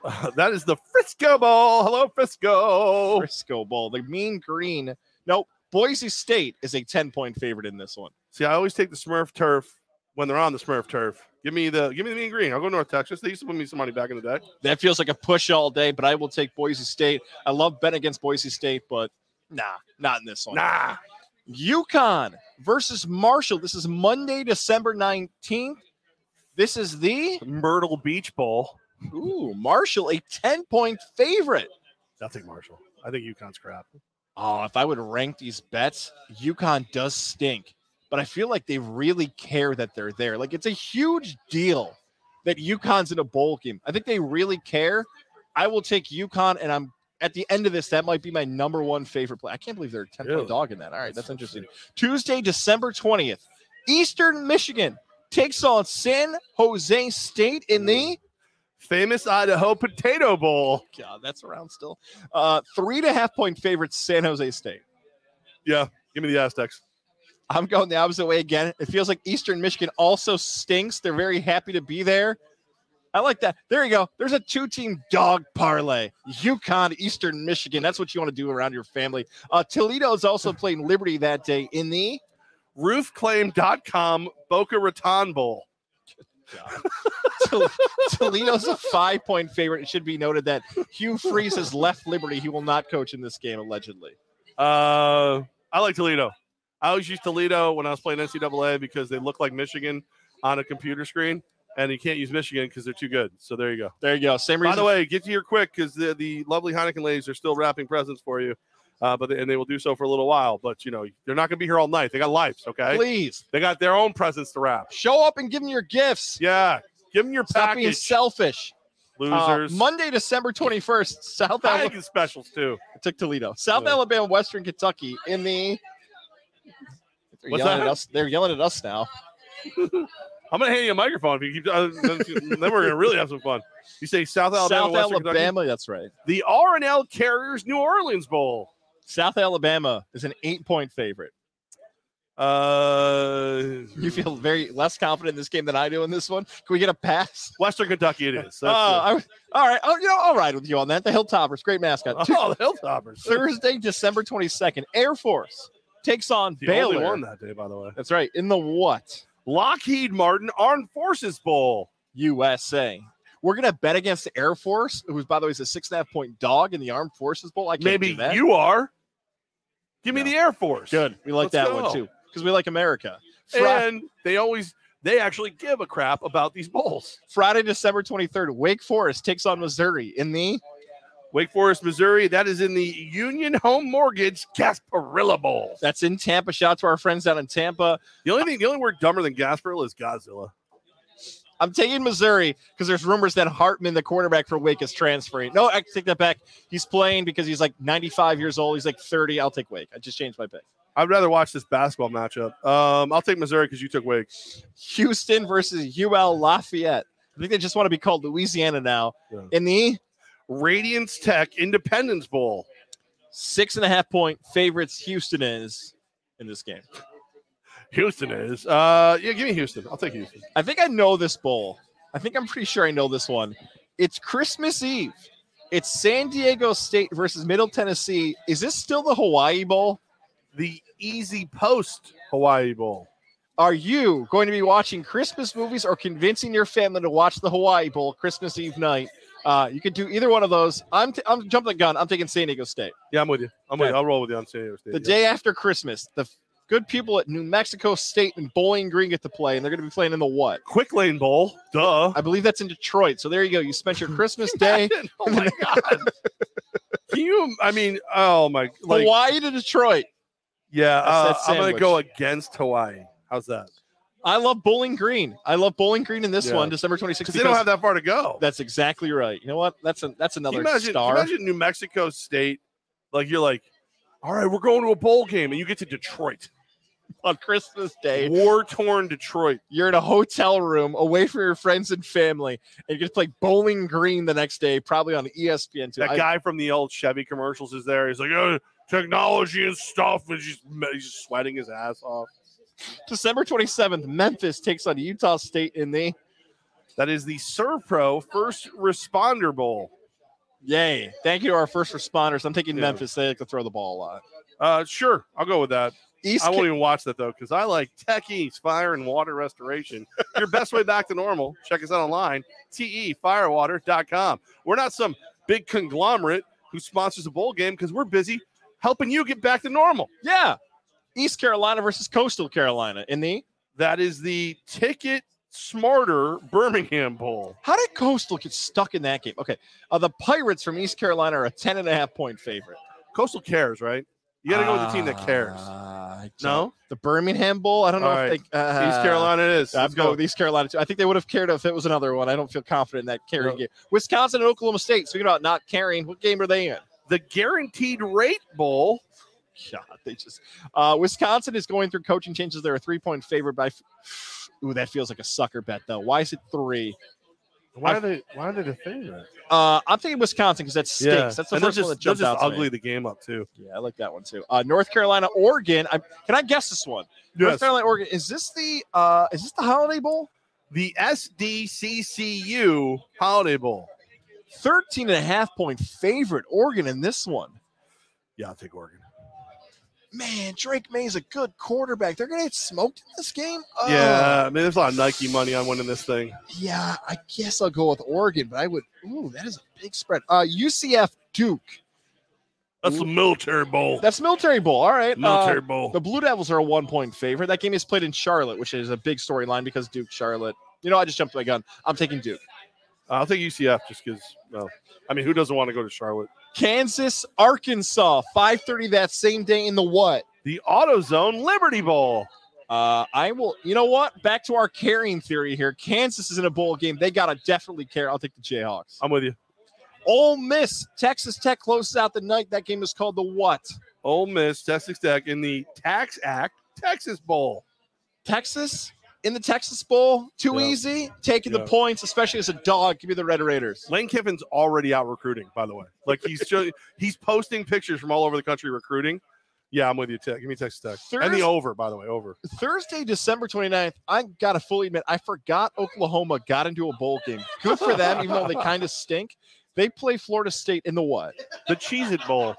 [laughs] that is the Frisco Bowl. Hello, Frisco. Frisco Bowl. The Mean Green. Nope. Boise State is a 10 point favorite in this one. See, I always take the Smurf turf when they're on the Smurf turf. Give me the give me the mean green. I'll go North Texas. They used to put me some money back in the day. That feels like a push all day, but I will take Boise State. I love betting against Boise State, but nah, not in this one. Nah. UConn versus Marshall. This is Monday, December 19th. This is the Myrtle Beach Bowl. Ooh, Marshall, a 10 point favorite. I'll take Marshall. I think UConn's crap. Oh, if I would rank these bets, UConn does stink, but I feel like they really care that they're there. Like it's a huge deal that UConn's in a bowl game. I think they really care. I will take Yukon, and I'm at the end of this. That might be my number one favorite play. I can't believe they're a 10 Really? point dog in that. All right, that's That's interesting. Tuesday, December 20th, Eastern Michigan takes on San Jose State in the Famous Idaho Potato Bowl. God, that's around still. Uh, three and a half point favorites, San Jose State. Yeah, give me the Aztecs. I'm going the opposite way again. It feels like Eastern Michigan also stinks. They're very happy to be there. I like that. There you go. There's a two team dog parlay. UConn, Eastern Michigan. That's what you want to do around your family. Uh, Toledo is also playing Liberty that day in the. Roofclaim.com Boca Raton Bowl. [laughs] Tol- Toledo's a five point favorite. It should be noted that Hugh Freeze has left Liberty. He will not coach in this game, allegedly. Uh, I like Toledo. I always used Toledo when I was playing NCAA because they look like Michigan on a computer screen, and you can't use Michigan because they're too good. So there you go. There you go. Same reason. By the way, get to here quick because the, the lovely Heineken ladies are still wrapping presents for you. Uh, but they, and they will do so for a little while. But you know they're not going to be here all night. They got lives. Okay, please they got their own presents to wrap. show up and give them your gifts. Yeah, give them your Stop being package, selfish. Uh, losers. Monday, December 21st, South Alabama. Specials too. took Toledo. South Yeah. Alabama, Western Kentucky in the. They're What's yelling that? at us. They're yelling at us now. [laughs] I'm going to hand you a microphone if you keep. Uh, then we're going to really have some fun. You say South Alabama, South Western Kentucky? Alabama, that's right. the R and L Carriers New Orleans Bowl. South Alabama is an eight-point favorite. Uh, You feel very less confident in this game than I do in this one. Can we get a pass? Western Kentucky. It is. [laughs] Uh, I- all right. Oh, you know, I'll ride with you on that. The Hilltoppers, great mascot. [laughs] oh, the Hilltoppers. Thursday, December 22nd, Air Force takes on The Baylor. only one that day, by the way. That's right. In the what? Lockheed Martin Armed Forces Bowl. USA. We're gonna bet against the Air Force, who's by the way is a six and a half point dog in the Armed Forces Bowl. I can't Maybe you are. Give me No. the Air Force. good. We like Let's that go. one too because we like America. Fri- And they always they actually give a crap about these bowls. Friday, December twenty third, Wake Forest takes on Missouri in the. Wake Forest, Missouri. That is in the Union Home Mortgage Gasparilla Bowl. That's in Tampa. Shout out to our friends down in Tampa. The only thing, the only word dumber than Gasparilla is Godzilla. I'm taking Missouri because there's rumors that Hartman, the quarterback for Wake, is transferring. No, I take that back. He's playing because he's like 95 years old. He's like 30. I'll take Wake. I just changed my pick. I'd rather watch this basketball matchup. Um, I'll take Missouri because you took Wake. Houston versus UL Lafayette. I think they just want to be called Louisiana now. Yeah. In the Radiance Tech Independence Bowl. six and a half point favorites, Houston is in this game. Houston is. Uh, yeah, give me Houston. I'll take Houston. I think I know this bowl. I think I'm pretty sure I know this one. It's Christmas Eve. It's San Diego State versus Middle Tennessee. Is this still the Hawaii Bowl? The Easy Post Hawaii Bowl. Are you going to be watching Christmas movies or convincing your family to watch the Hawaii Bowl Christmas Eve night? Uh, you can do either one of those. I'm, t- I'm jumping the gun. I'm taking San Diego State. Yeah, I'm with you. I'm with Okay. you. I'll roll with you on San Diego State. The yeah. day after Christmas, the good people at New Mexico State and Bowling Green get to play, and they're going to be playing in the what? Quick Lane Bowl. Duh. I believe that's in Detroit. So there you go. You spent your [laughs] Christmas day [laughs] oh my [laughs] god. Can you? I mean, oh my. Like, Hawaii to Detroit. yeah, uh, I'm gonna go against Hawaii. How's that? I love Bowling Green. I love Bowling Green in this Yeah. one, December 26th. Because they don't have that far to go. That's exactly right. You know what? That's a, that's Can another you imagine, can star. you imagine New Mexico State? Like you're like, all right, we're going to a bowl game, and you get to Detroit, [laughs] on Christmas Day. war torn Detroit. You're in a hotel room away from your friends and family, and you get to play Bowling Green the next day, probably on ESPN too. That I- guy from the old Chevy commercials is there. He's like, oh, technology and stuff, and he's, he's just sweating his ass off. December 27th, Memphis takes on Utah State in the That is the Servpro First Responder Bowl. Yay. Thank you to our first responders. I'm taking. Memphis. They like to throw the ball a lot. Uh, sure, I'll go with that. East I won't even watch that though because I like techies, fire and water restoration. Your best way back to normal. Check us out online, tefirewater.com. We're not some big conglomerate who sponsors a bowl game because we're busy helping you get back to normal. yeah. East Carolina versus Coastal Carolina in the That is the ticket smarter Birmingham Bowl. How did Coastal get stuck in that game? Okay. Uh, the Pirates from East Carolina are a 10 and a half point favorite. Coastal cares, right? You got to go with the team that cares. Uh, I No? The Birmingham Bowl? I don't know All if right. they. Uh, East Carolina it is. I'm Let's going with East Carolina too. I think they would have cared if it was another one. I don't feel confident in that carrying No. game. Wisconsin and Oklahoma State. Speaking about not carrying, what game are they in? The Guaranteed Rate Bowl. God, they just. Uh, Wisconsin is going through coaching changes. They're a three point favorite by. Ooh, that feels like a sucker bet though. Why is it three? Why I- are they? Why are they the favorite? Uh, I'm thinking Wisconsin because that stinks. That's the and they'll first just, one that they'll jumped just out to me. ugly the game up too. Yeah, I like that one too. Uh, North Carolina, Oregon. I, can I guess this one? North Carolina, Oregon. Is this the uh, is this the Holiday Bowl? the SDCCU Holiday Bowl. 13 and a half point favorite Oregon in this one. Yeah, I'll take Oregon. Man, Drake Maye's a good quarterback. They're gonna get smoked in this game. Ugh. Yeah, I mean, there's a lot of Nike money on winning this thing. yeah. I guess I'll go with Oregon, but I would. Ooh, that is a big spread. Uh, UCF Duke. That's the military bowl. That's Military Bowl. All right. military Uh, bowl. the Blue Devils are a one point favorite. That game is played in Charlotte, which is a big storyline because Duke, Charlotte. You know, I just jumped my gun. I'm taking Duke. I'll take UCF just because. Well, I mean, who doesn't want to go to Charlotte? Kansas, Arkansas, 5:30 that same day in the what? The AutoZone Liberty Bowl. Uh, I will. You know what? Back to our carrying theory here. Kansas is in a bowl game. They gotta definitely carry. I'll take the Jayhawks. I'm with you. Ole Miss, Texas Tech closes out the night. That game is called the what? Ole Miss, Texas Tech in the Tax Act Texas Bowl. Texas in the Texas Bowl. Too Yeah. easy. Taking Yeah. the points, especially as a dog. Give me the Red Raiders. Lane Kiffin's already out recruiting, by the way. Like he's show, [laughs] he's posting pictures from all over the country recruiting. Yeah, I'm with you. Tech. Give me Texas Tech. And the over, by the way, over. Thursday, December 29th, I got to fully admit, I forgot Oklahoma got into a bowl game. Good for them, even though they kind of stink. They play Florida State in the what? The Cheez It Bowl.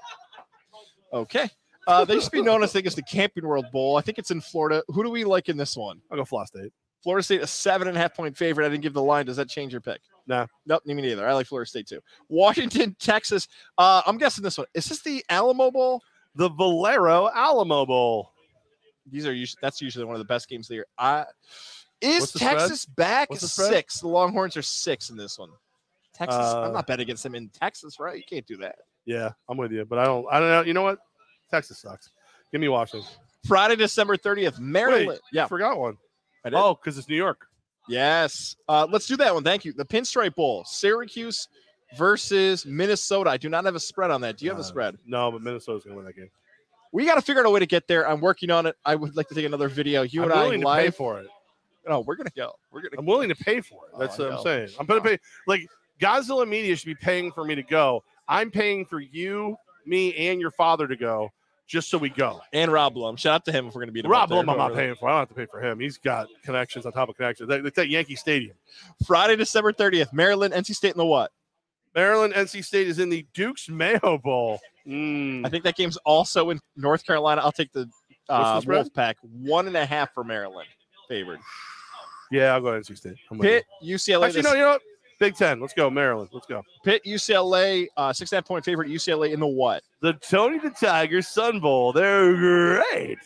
Okay. Uh, they used to be known as, I think, as the Camping World Bowl. I think it's in Florida. Who do we like in this one? I'll go Florida State. Florida State, a seven and a half point favorite. I didn't give the line. Does that change your pick? Nah. Nope, me neither. I like Florida State too. Washington, Texas. Uh, I'm guessing this one. Is this the Alamo Bowl? The Valero Alamo Bowl. These are usually that's usually one of the best games of the year. I is the spread? Texas back the six. The Longhorns are six in this one. Texas, Uh, I'm not betting against them in Texas, right? You can't do that. Yeah, I'm with you. But I don't I don't know. You know what? Texas sucks. Give me Washington. Friday, December 30th, Maryland. Wait, yeah, I forgot one. I did. Oh, because it's New York. Yes. Uh, let's do that one. Thank you. The Pinstripe Bowl, Syracuse versus Minnesota. I do not have a spread on that. Do you have a Uh, spread? No, but Minnesota's gonna win that game. We got to figure out a way to get there. I'm working on it. I would like to take another video. You I'm and I willing to pay live. for it. No, we're gonna go. We're gonna. I'm willing to pay for it. Oh, That's I what I'm saying. I'm gonna pay. Like Godzilla Media should be paying for me to go. I'm paying for you, me, and your father to go, just so we go. And Rob Blum. Shout out to him if we're gonna be him. Rob. Blum, I'm not paying for. I don't have to pay for him. He's got connections on top of connections. That's at Yankee Stadium. Friday, December 30th, Maryland, NC State in the what? Maryland, NC State is in the Duke's Mayo Bowl. Mm. I think that game's also in North Carolina. I'll take the uh, What's the spread? Wolf Pack. One and a half for Maryland. Favored. Yeah, I'll go NC State. Pitt, you. UCLA. Actually, this- no, you know what? Big Ten. Let's go, Maryland. Let's go. Pitt, UCLA, uh, six and a half point favorite. UCLA in the what? The Tony the Tiger Sun Bowl. They're great.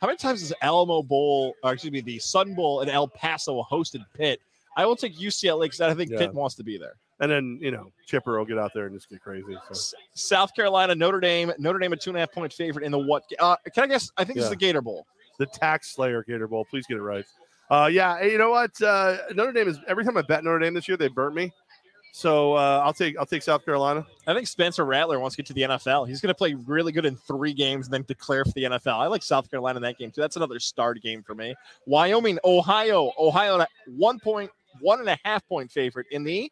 How many times has Alamo Bowl, or excuse me, the Sun Bowl in El Paso hosted Pitt? I will take UCLA because I think Yeah. Pitt wants to be there. And then you know Chipper will get out there and just get crazy. So. South Carolina, Notre Dame, Notre Dame a two and a half point favorite in the what? Uh, can I guess? I think this is the Gator Bowl. The Tax Slayer Gator Bowl. Please get it right. Uh, yeah, you know what? Uh, Notre Dame is every time I bet Notre Dame this year, they burnt me. So uh, I'll take I'll take South Carolina. I think Spencer Rattler wants to get to the NFL. He's going to play really good in three games and then declare for the NFL. I like South Carolina in that game too. That's another starred game for me. Wyoming, Ohio, Ohio, one point, one and a half point favorite in the.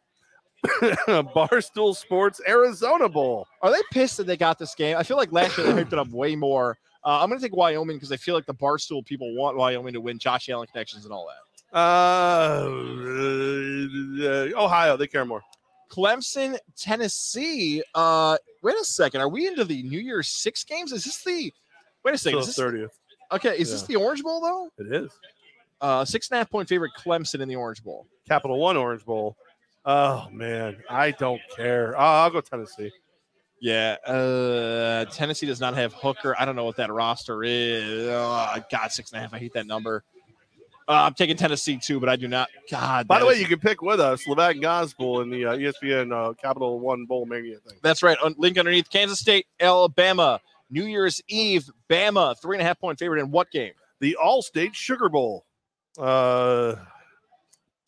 [laughs] Barstool Sports Arizona Bowl. Are they pissed that they got this game? I feel like last year they hyped it up way more. Uh, I'm going to take Wyoming because I feel like the Barstool people want Wyoming to win Josh Allen connections and all that. Uh, Ohio, they care more. Clemson, Tennessee. Uh, wait a second. Are we into the New Year's Six games? Is this the? Wait a second. Is this, thirtieth. okay, is this the Orange Bowl though? It is Uh, six and a half point favorite Clemson in the Orange Bowl. Capital One Orange Bowl. Oh man, I don't care. Uh, I'll go Tennessee. Yeah, uh, Tennessee does not have Hooker. I don't know what that roster is. Oh, God, six and a half. I hate that number. Uh, I'm taking Tennessee too, but I do not. God. By the way, is- you can pick with us Levac and Gospel in the uh, ESPN uh, Capital One Bowl Mania thing. that's right. On link underneath Kansas State, Alabama, New Year's Eve, Bama, three and a half point favorite in what game? The All-State Sugar Bowl. Uh,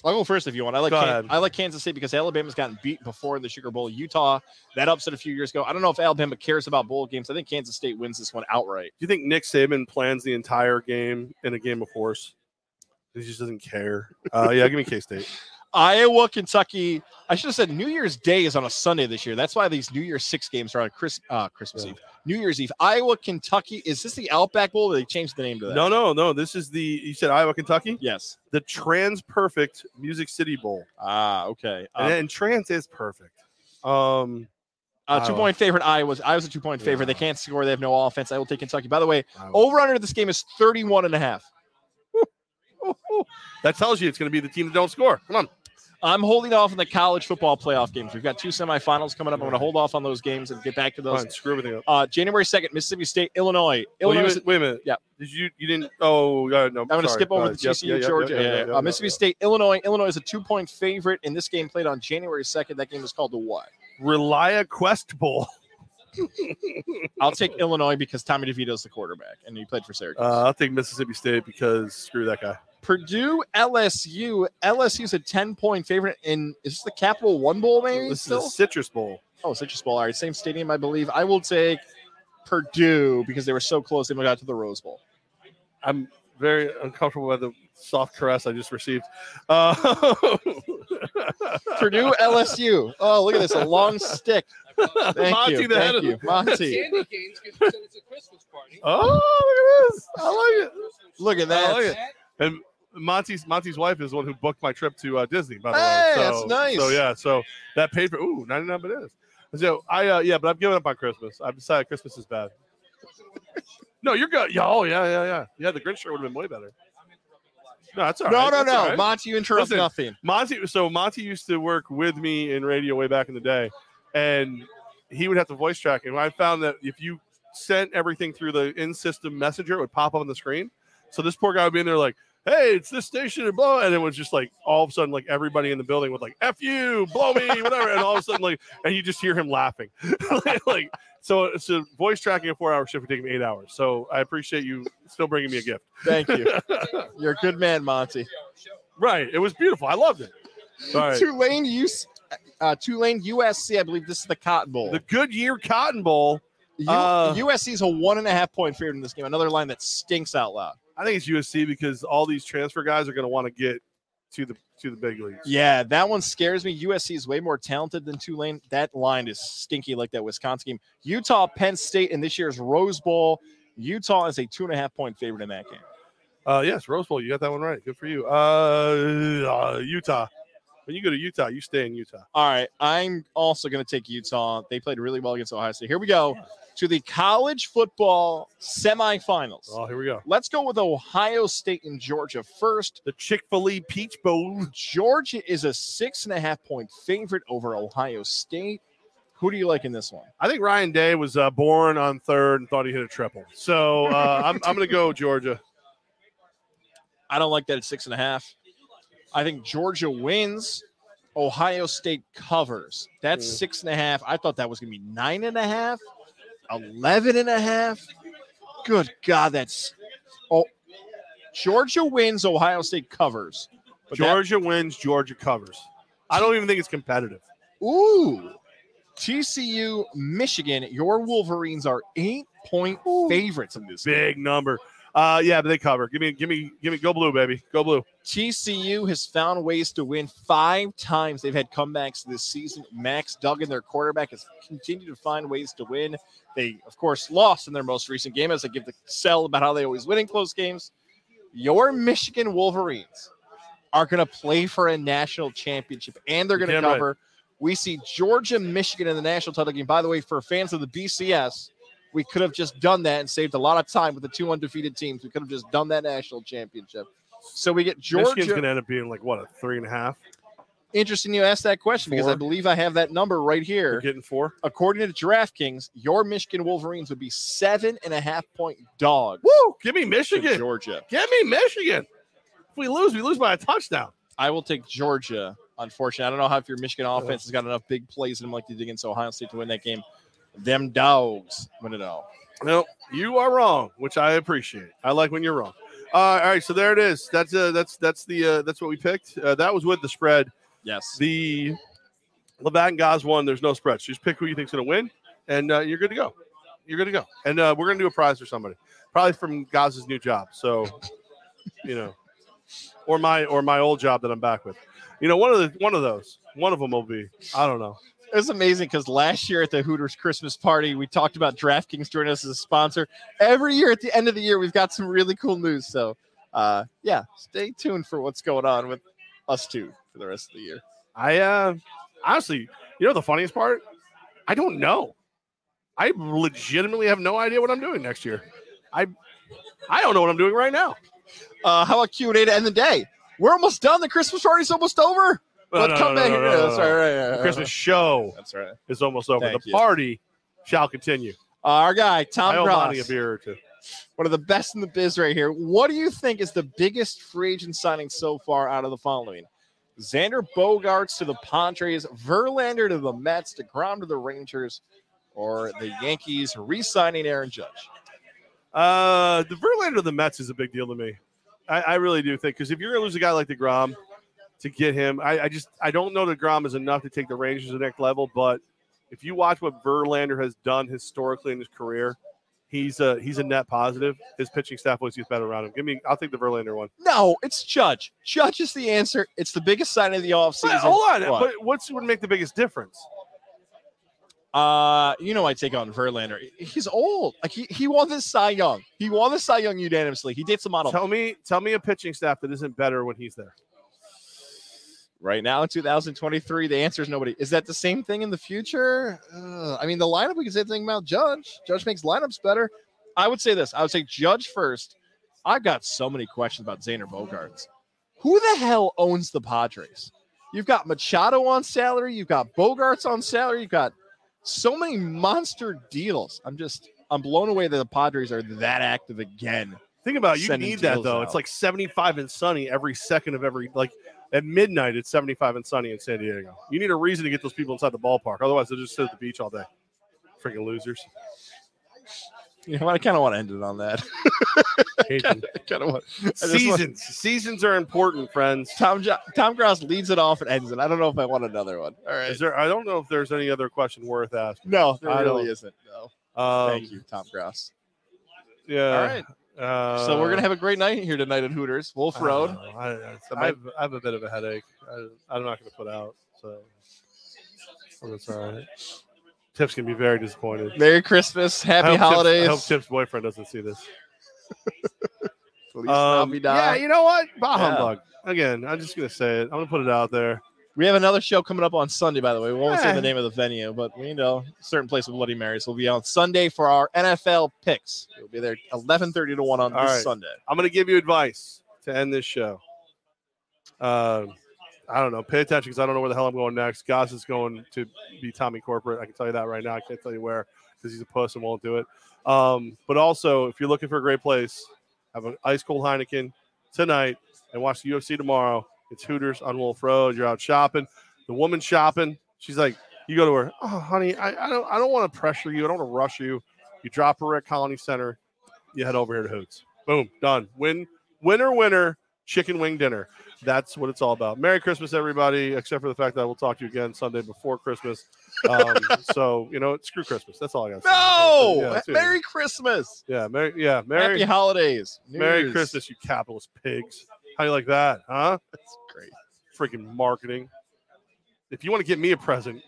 I'll go first if you want. I like Go Kan- ahead. I like Kansas State because Alabama's gotten beat before in the Sugar Bowl. Utah that upset a few years ago. I don't know if Alabama cares about bowl games. I think Kansas State wins this one outright. do you think Nick Saban plans the entire game in a game of horse? He just doesn't care. Uh, yeah, give me K State. [laughs] Iowa, Kentucky. I should have said New Year's Day is on a Sunday this year. That's why these New Year's Six games are on Chris, uh, Christmas Yeah. Eve. New Year's Eve. Iowa, Kentucky. Is this the Outback Bowl? Or they changed the name to that? No, no, no. This is the you said Iowa, Kentucky, Yes. the Trans Perfect Music City Bowl, Ah, okay. Um, and, and Trans is perfect. Um, uh, two Iowa. point favorite. Iowa's. Iowa's a two point favorite. They can't score. They have no offense. I will take Kentucky. By the way, Iowa. over under this game is 31 and a half. that tells you it's going to be the team that don't score. Come on. I'm holding off on the college football playoff games. We've got two semifinals coming up. I'm going to hold off on those games and get back to those. Fine, screw everything up. Uh, January 2nd, Mississippi State, Illinois. You went- wait a minute. Yeah. Did you you didn't? Oh, uh, no. I'm going to skip over the TCU, Georgia. Yeah, uh, Mississippi State, Illinois. Illinois is a two point favorite in this game played on January 2nd. That game is called the what? Relia Quest Bowl. [laughs] I'll take Illinois because Tommy DeVito is the quarterback and he played for Syracuse. Uh, I'll take Mississippi State because screw that guy. Purdue, LSU. LSU's a 10 point favorite in, is this the Capital One Bowl maybe? This still? is the Citrus Bowl. Oh, Citrus Bowl. All right, same stadium, I believe. I will take Purdue because they were so close they got to the Rose Bowl. I'm very uncomfortable with the soft caress I just received. Uh, [laughs] Purdue, LSU. Oh, look at this, a long stick. Thank Monty you, the head thank of- you, Monty. Candy canes because you said it's a Christmas party. Oh, look at this! I like it. Look at I like that. it. And Monty's Monty's wife is the one who booked my trip to uh, Disney. By the Hey, way, so, that's nice. So yeah, so that paid for ooh ninety nine bananas. So I uh, yeah, but I've given up on Christmas. I've decided Christmas is bad. [laughs] no, you're good. Yeah, oh yeah, yeah, yeah. Yeah, the Grinch shirt would have been way better. No, that's all No, right. no, That's no. right. Monty, you interrupt Listen, nothing. Monty, so Monty used to work with me in radio way back in the day, and he would have to voice track. And I found that if you sent everything through the in-system messenger, it would pop up on the screen. So this poor guy would be in there like, "Hey, it's this station," and blah, and it was just like all of a sudden, like everybody in the building would like, "F you, blow me," whatever, and all of a sudden, like, and you just hear him laughing, [laughs] like. So, it's so voice tracking a four-hour shift would take me eight hours. So I appreciate you still bringing me a gift. Thank you. [laughs] You're a good man, Monty. Right. It was beautiful. I loved it. Right. Tulane US, uh, Tulane USC. I believe this is the Cotton Bowl. The Goodyear Cotton Bowl. U- uh, USC is a one and a half point favorite in this game. Another line that stinks out loud. I think it's USC because all these transfer guys are going to want to get to the to the big leagues. Yeah, that one scares me. USC is way more talented than Tulane. That line is stinky like that Wisconsin game. Utah, Penn State in this year's Rose Bowl. Utah is a two and a half point favorite in that game. Uh, yes, Rose Bowl. You got that one right. Good for you. Uh, uh, Utah. When you go to Utah, you stay in Utah. All right, I'm also going to take Utah. They played really well against Ohio State. Here we go to the college football semifinals. Oh, here we go. Let's go with Ohio State and Georgia first. The Chick Fil A Peach Bowl. Georgia is a six and a half point favorite over Ohio State. Who do you like in this one? I think Ryan Day was uh, born on third and thought he hit a triple. So uh, I'm I'm going to go Georgia. I don't like that at six and a half. I think Georgia wins. Ohio State covers. That's Mm. six and a half. I thought that was going to be nine and a half, 11 and a half. Good God, that's. Oh, Georgia wins. Ohio State covers. But that- Georgia wins. Georgia covers. I don't even think it's competitive. ooh. TCU, Michigan. Your Wolverines are eight point favorites in this game. Big number. Uh, yeah, but they cover. Give me, give me, give me. Go blue, baby. Go blue. TCU has found ways to win five times. They've had comebacks this season. Max Duggan, their quarterback, has continued to find ways to win. They, of course, lost in their most recent game, as I give the sell about how they always win in close games. Your Michigan Wolverines are going to play for a national championship, and they're going to Damn right. cover. We see Georgia, Michigan in the national title game. By the way, for fans of the BCS, we could have just done that and saved a lot of time with the two undefeated teams. We could have just done that national championship. So we get Georgia. Michigan's going to end up being like what a three and a half. Interesting you asked that question because I believe I have that number right here. getting four. According to DraftKings, your Michigan Wolverines would be seven and a half point dog Woo! Give me Michigan. Georgia. Give me Michigan. If we lose, we lose by a touchdown. I will take Georgia. Unfortunately, I don't know how if your Michigan offense has got enough big plays in them like they did against Ohio State to win that game. Them dogs win it all. No, you are wrong, which I appreciate. I like when you're wrong. Uh, all right, so there it is. That's uh, that's that's the uh, that's what we picked. Uh, that was with the spread. Yes. The Levac and Gaz one. There's no spread. So just pick who you think's going to win, and uh, you're good to go. You're good to go. And uh, we're going to do a prize for somebody, probably from Gaz's new job. So, you know, or my or my old job that I'm back with. You know, one of the one of those. One of them will be. I don't know. It was amazing because last year at the Hooters Christmas party, we talked about DraftKings joining us as a sponsor. Every year at the end of the year, we've got some really cool news. So, uh, yeah, stay tuned for what's going on with us two for the rest of the year. I uh honestly, you know the funniest part? I don't know. I legitimately have no idea what I'm doing next year. I I don't know what I'm doing right now. Uh, how about Q and A to end the day? We're almost done. The Christmas party's almost over. No, come no, back here. That's right, right, right, The. Christmas show That's right. is almost over. Thank the you. party shall continue. Our guy I Tom owe Cross, a beer or two. one of the best in the biz right here. What do you think is the biggest free agent signing so far out of the following? Xander Bogaerts to the Padres, Verlander to the Mets, DeGrom to the Rangers, or the Yankees re-signing Aaron Judge? Uh, the Verlander of the Mets is a big deal to me. I, I really do think because if you're gonna lose a guy like Degrom to get him, I, I just I don't know Degrom is enough to take the Rangers to the next level. But if you watch what Verlander has done historically in his career, he's a he's a net positive. His pitching staff always gets better around him. Give me, I'll take the Verlander one. No, it's Judge. Judge is the answer. It's the biggest sign of the offseason. But, hold on, What? but what's would make the biggest difference? Uh, you know I take on Verlander. He's old. Like he, he won this Cy Young. He won the Cy Young unanimously. He did some model. Tell me, tell me a pitching staff that isn't better when he's there. Right now in 2023, the answer is nobody. Is that the same thing in the future? Uh, I mean, the lineup, we can say the thing about Judge. Judge makes lineups better. I would say this. I would say Judge first. I've got so many questions about Xander Bogaerts. Who the hell owns the Padres? You've got Machado on salary. You've got Bogaerts on salary. You've got so many monster deals. I'm just, I'm blown away that the Padres are that active again. Think about it, you need that though. out. It's like 75 and sunny every second of every like at midnight. It's 75 and sunny in San Diego. You need a reason to get those people inside the ballpark. Otherwise, they'll just sit at the beach all day. Freaking losers. You know, I kind of want to end it on that. [laughs] [laughs] Kind of want just want- Seasons. Seasons are important, friends. Tom jo- Tom Grouse leads it off and ends it. I don't know if I want another one. All right. Is there? I don't know if there's any other question worth asking. no, there I really don't- isn't. No. Um, Thank you, Tom Grouse. Yeah. All right. Uh, so we're gonna have a great night here tonight at Hooters, Wolf Road. don't. I, I, I, have, I have a bit of a headache. I, I'm not going to put out. So oh, that's all right. Tip's going to be very disappointed. Merry Christmas, Happy hope Tip's- Holidays. I hope Tip's boyfriend doesn't see this. Feliz Um, Navidad. yeah, you know what? Bah Yeah. humbug. Again, I'm just going to say it. I'm going to put it out there. We have another show coming up on Sunday, by the way. We won't say Eh. the name of the venue, but we know certain place with Bloody Marys. We'll be on Sunday for our NFL picks. We'll be there 11:30 to one on All this right. Sunday. I'm going to give you advice to end this show. Uh, I don't know. Pay attention because I don't know where the hell I'm going next. Goss is going to be Tommy Corporate. I can tell you that right now. I can't tell you where because he's a puss and won't do it. Um, but also, if you're looking for a great place, have an ice cold Heineken tonight and watch the UFC tomorrow. It's Hooters on Wolf Road. You're out shopping. The woman shopping, she's like, you go to her, oh honey, I, I don't I don't want to pressure you. I don't want to rush you. You drop her at Colonie Center. You head over here to Hoots. Boom, done. Win, winner, winner. Chicken wing dinner. That's what it's all about. Merry Christmas, everybody. Except for the fact that we'll talk to you again Sunday before Christmas. Um, [laughs] so you know, screw Christmas. That's all I got. No, Yeah. Merry Christmas, Yeah, Merry. Yeah, Merry. Happy Holidays, New Merry Year's. Christmas, you capitalist pigs. How do you like that, huh? That's great. Freaking marketing. If you want to get me a present,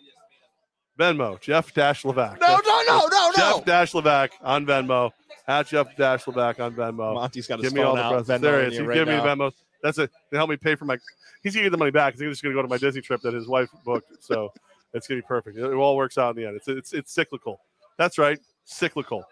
Venmo, Jeff Dash Levac. No, no, no, no, Jeff no. Dash Levac on Venmo. At Jeff Dash Levac on Venmo. Monty's got his Give me all the out. presents. Venmoing There he you He's right giving me the now. Venmo. That's it. They help me pay for my. He's gonna get the money back. He's just gonna go to my Disney trip that his wife booked. So [laughs] it's gonna be perfect. It all works out in the end. It's it's it's cyclical. That's right, cyclical.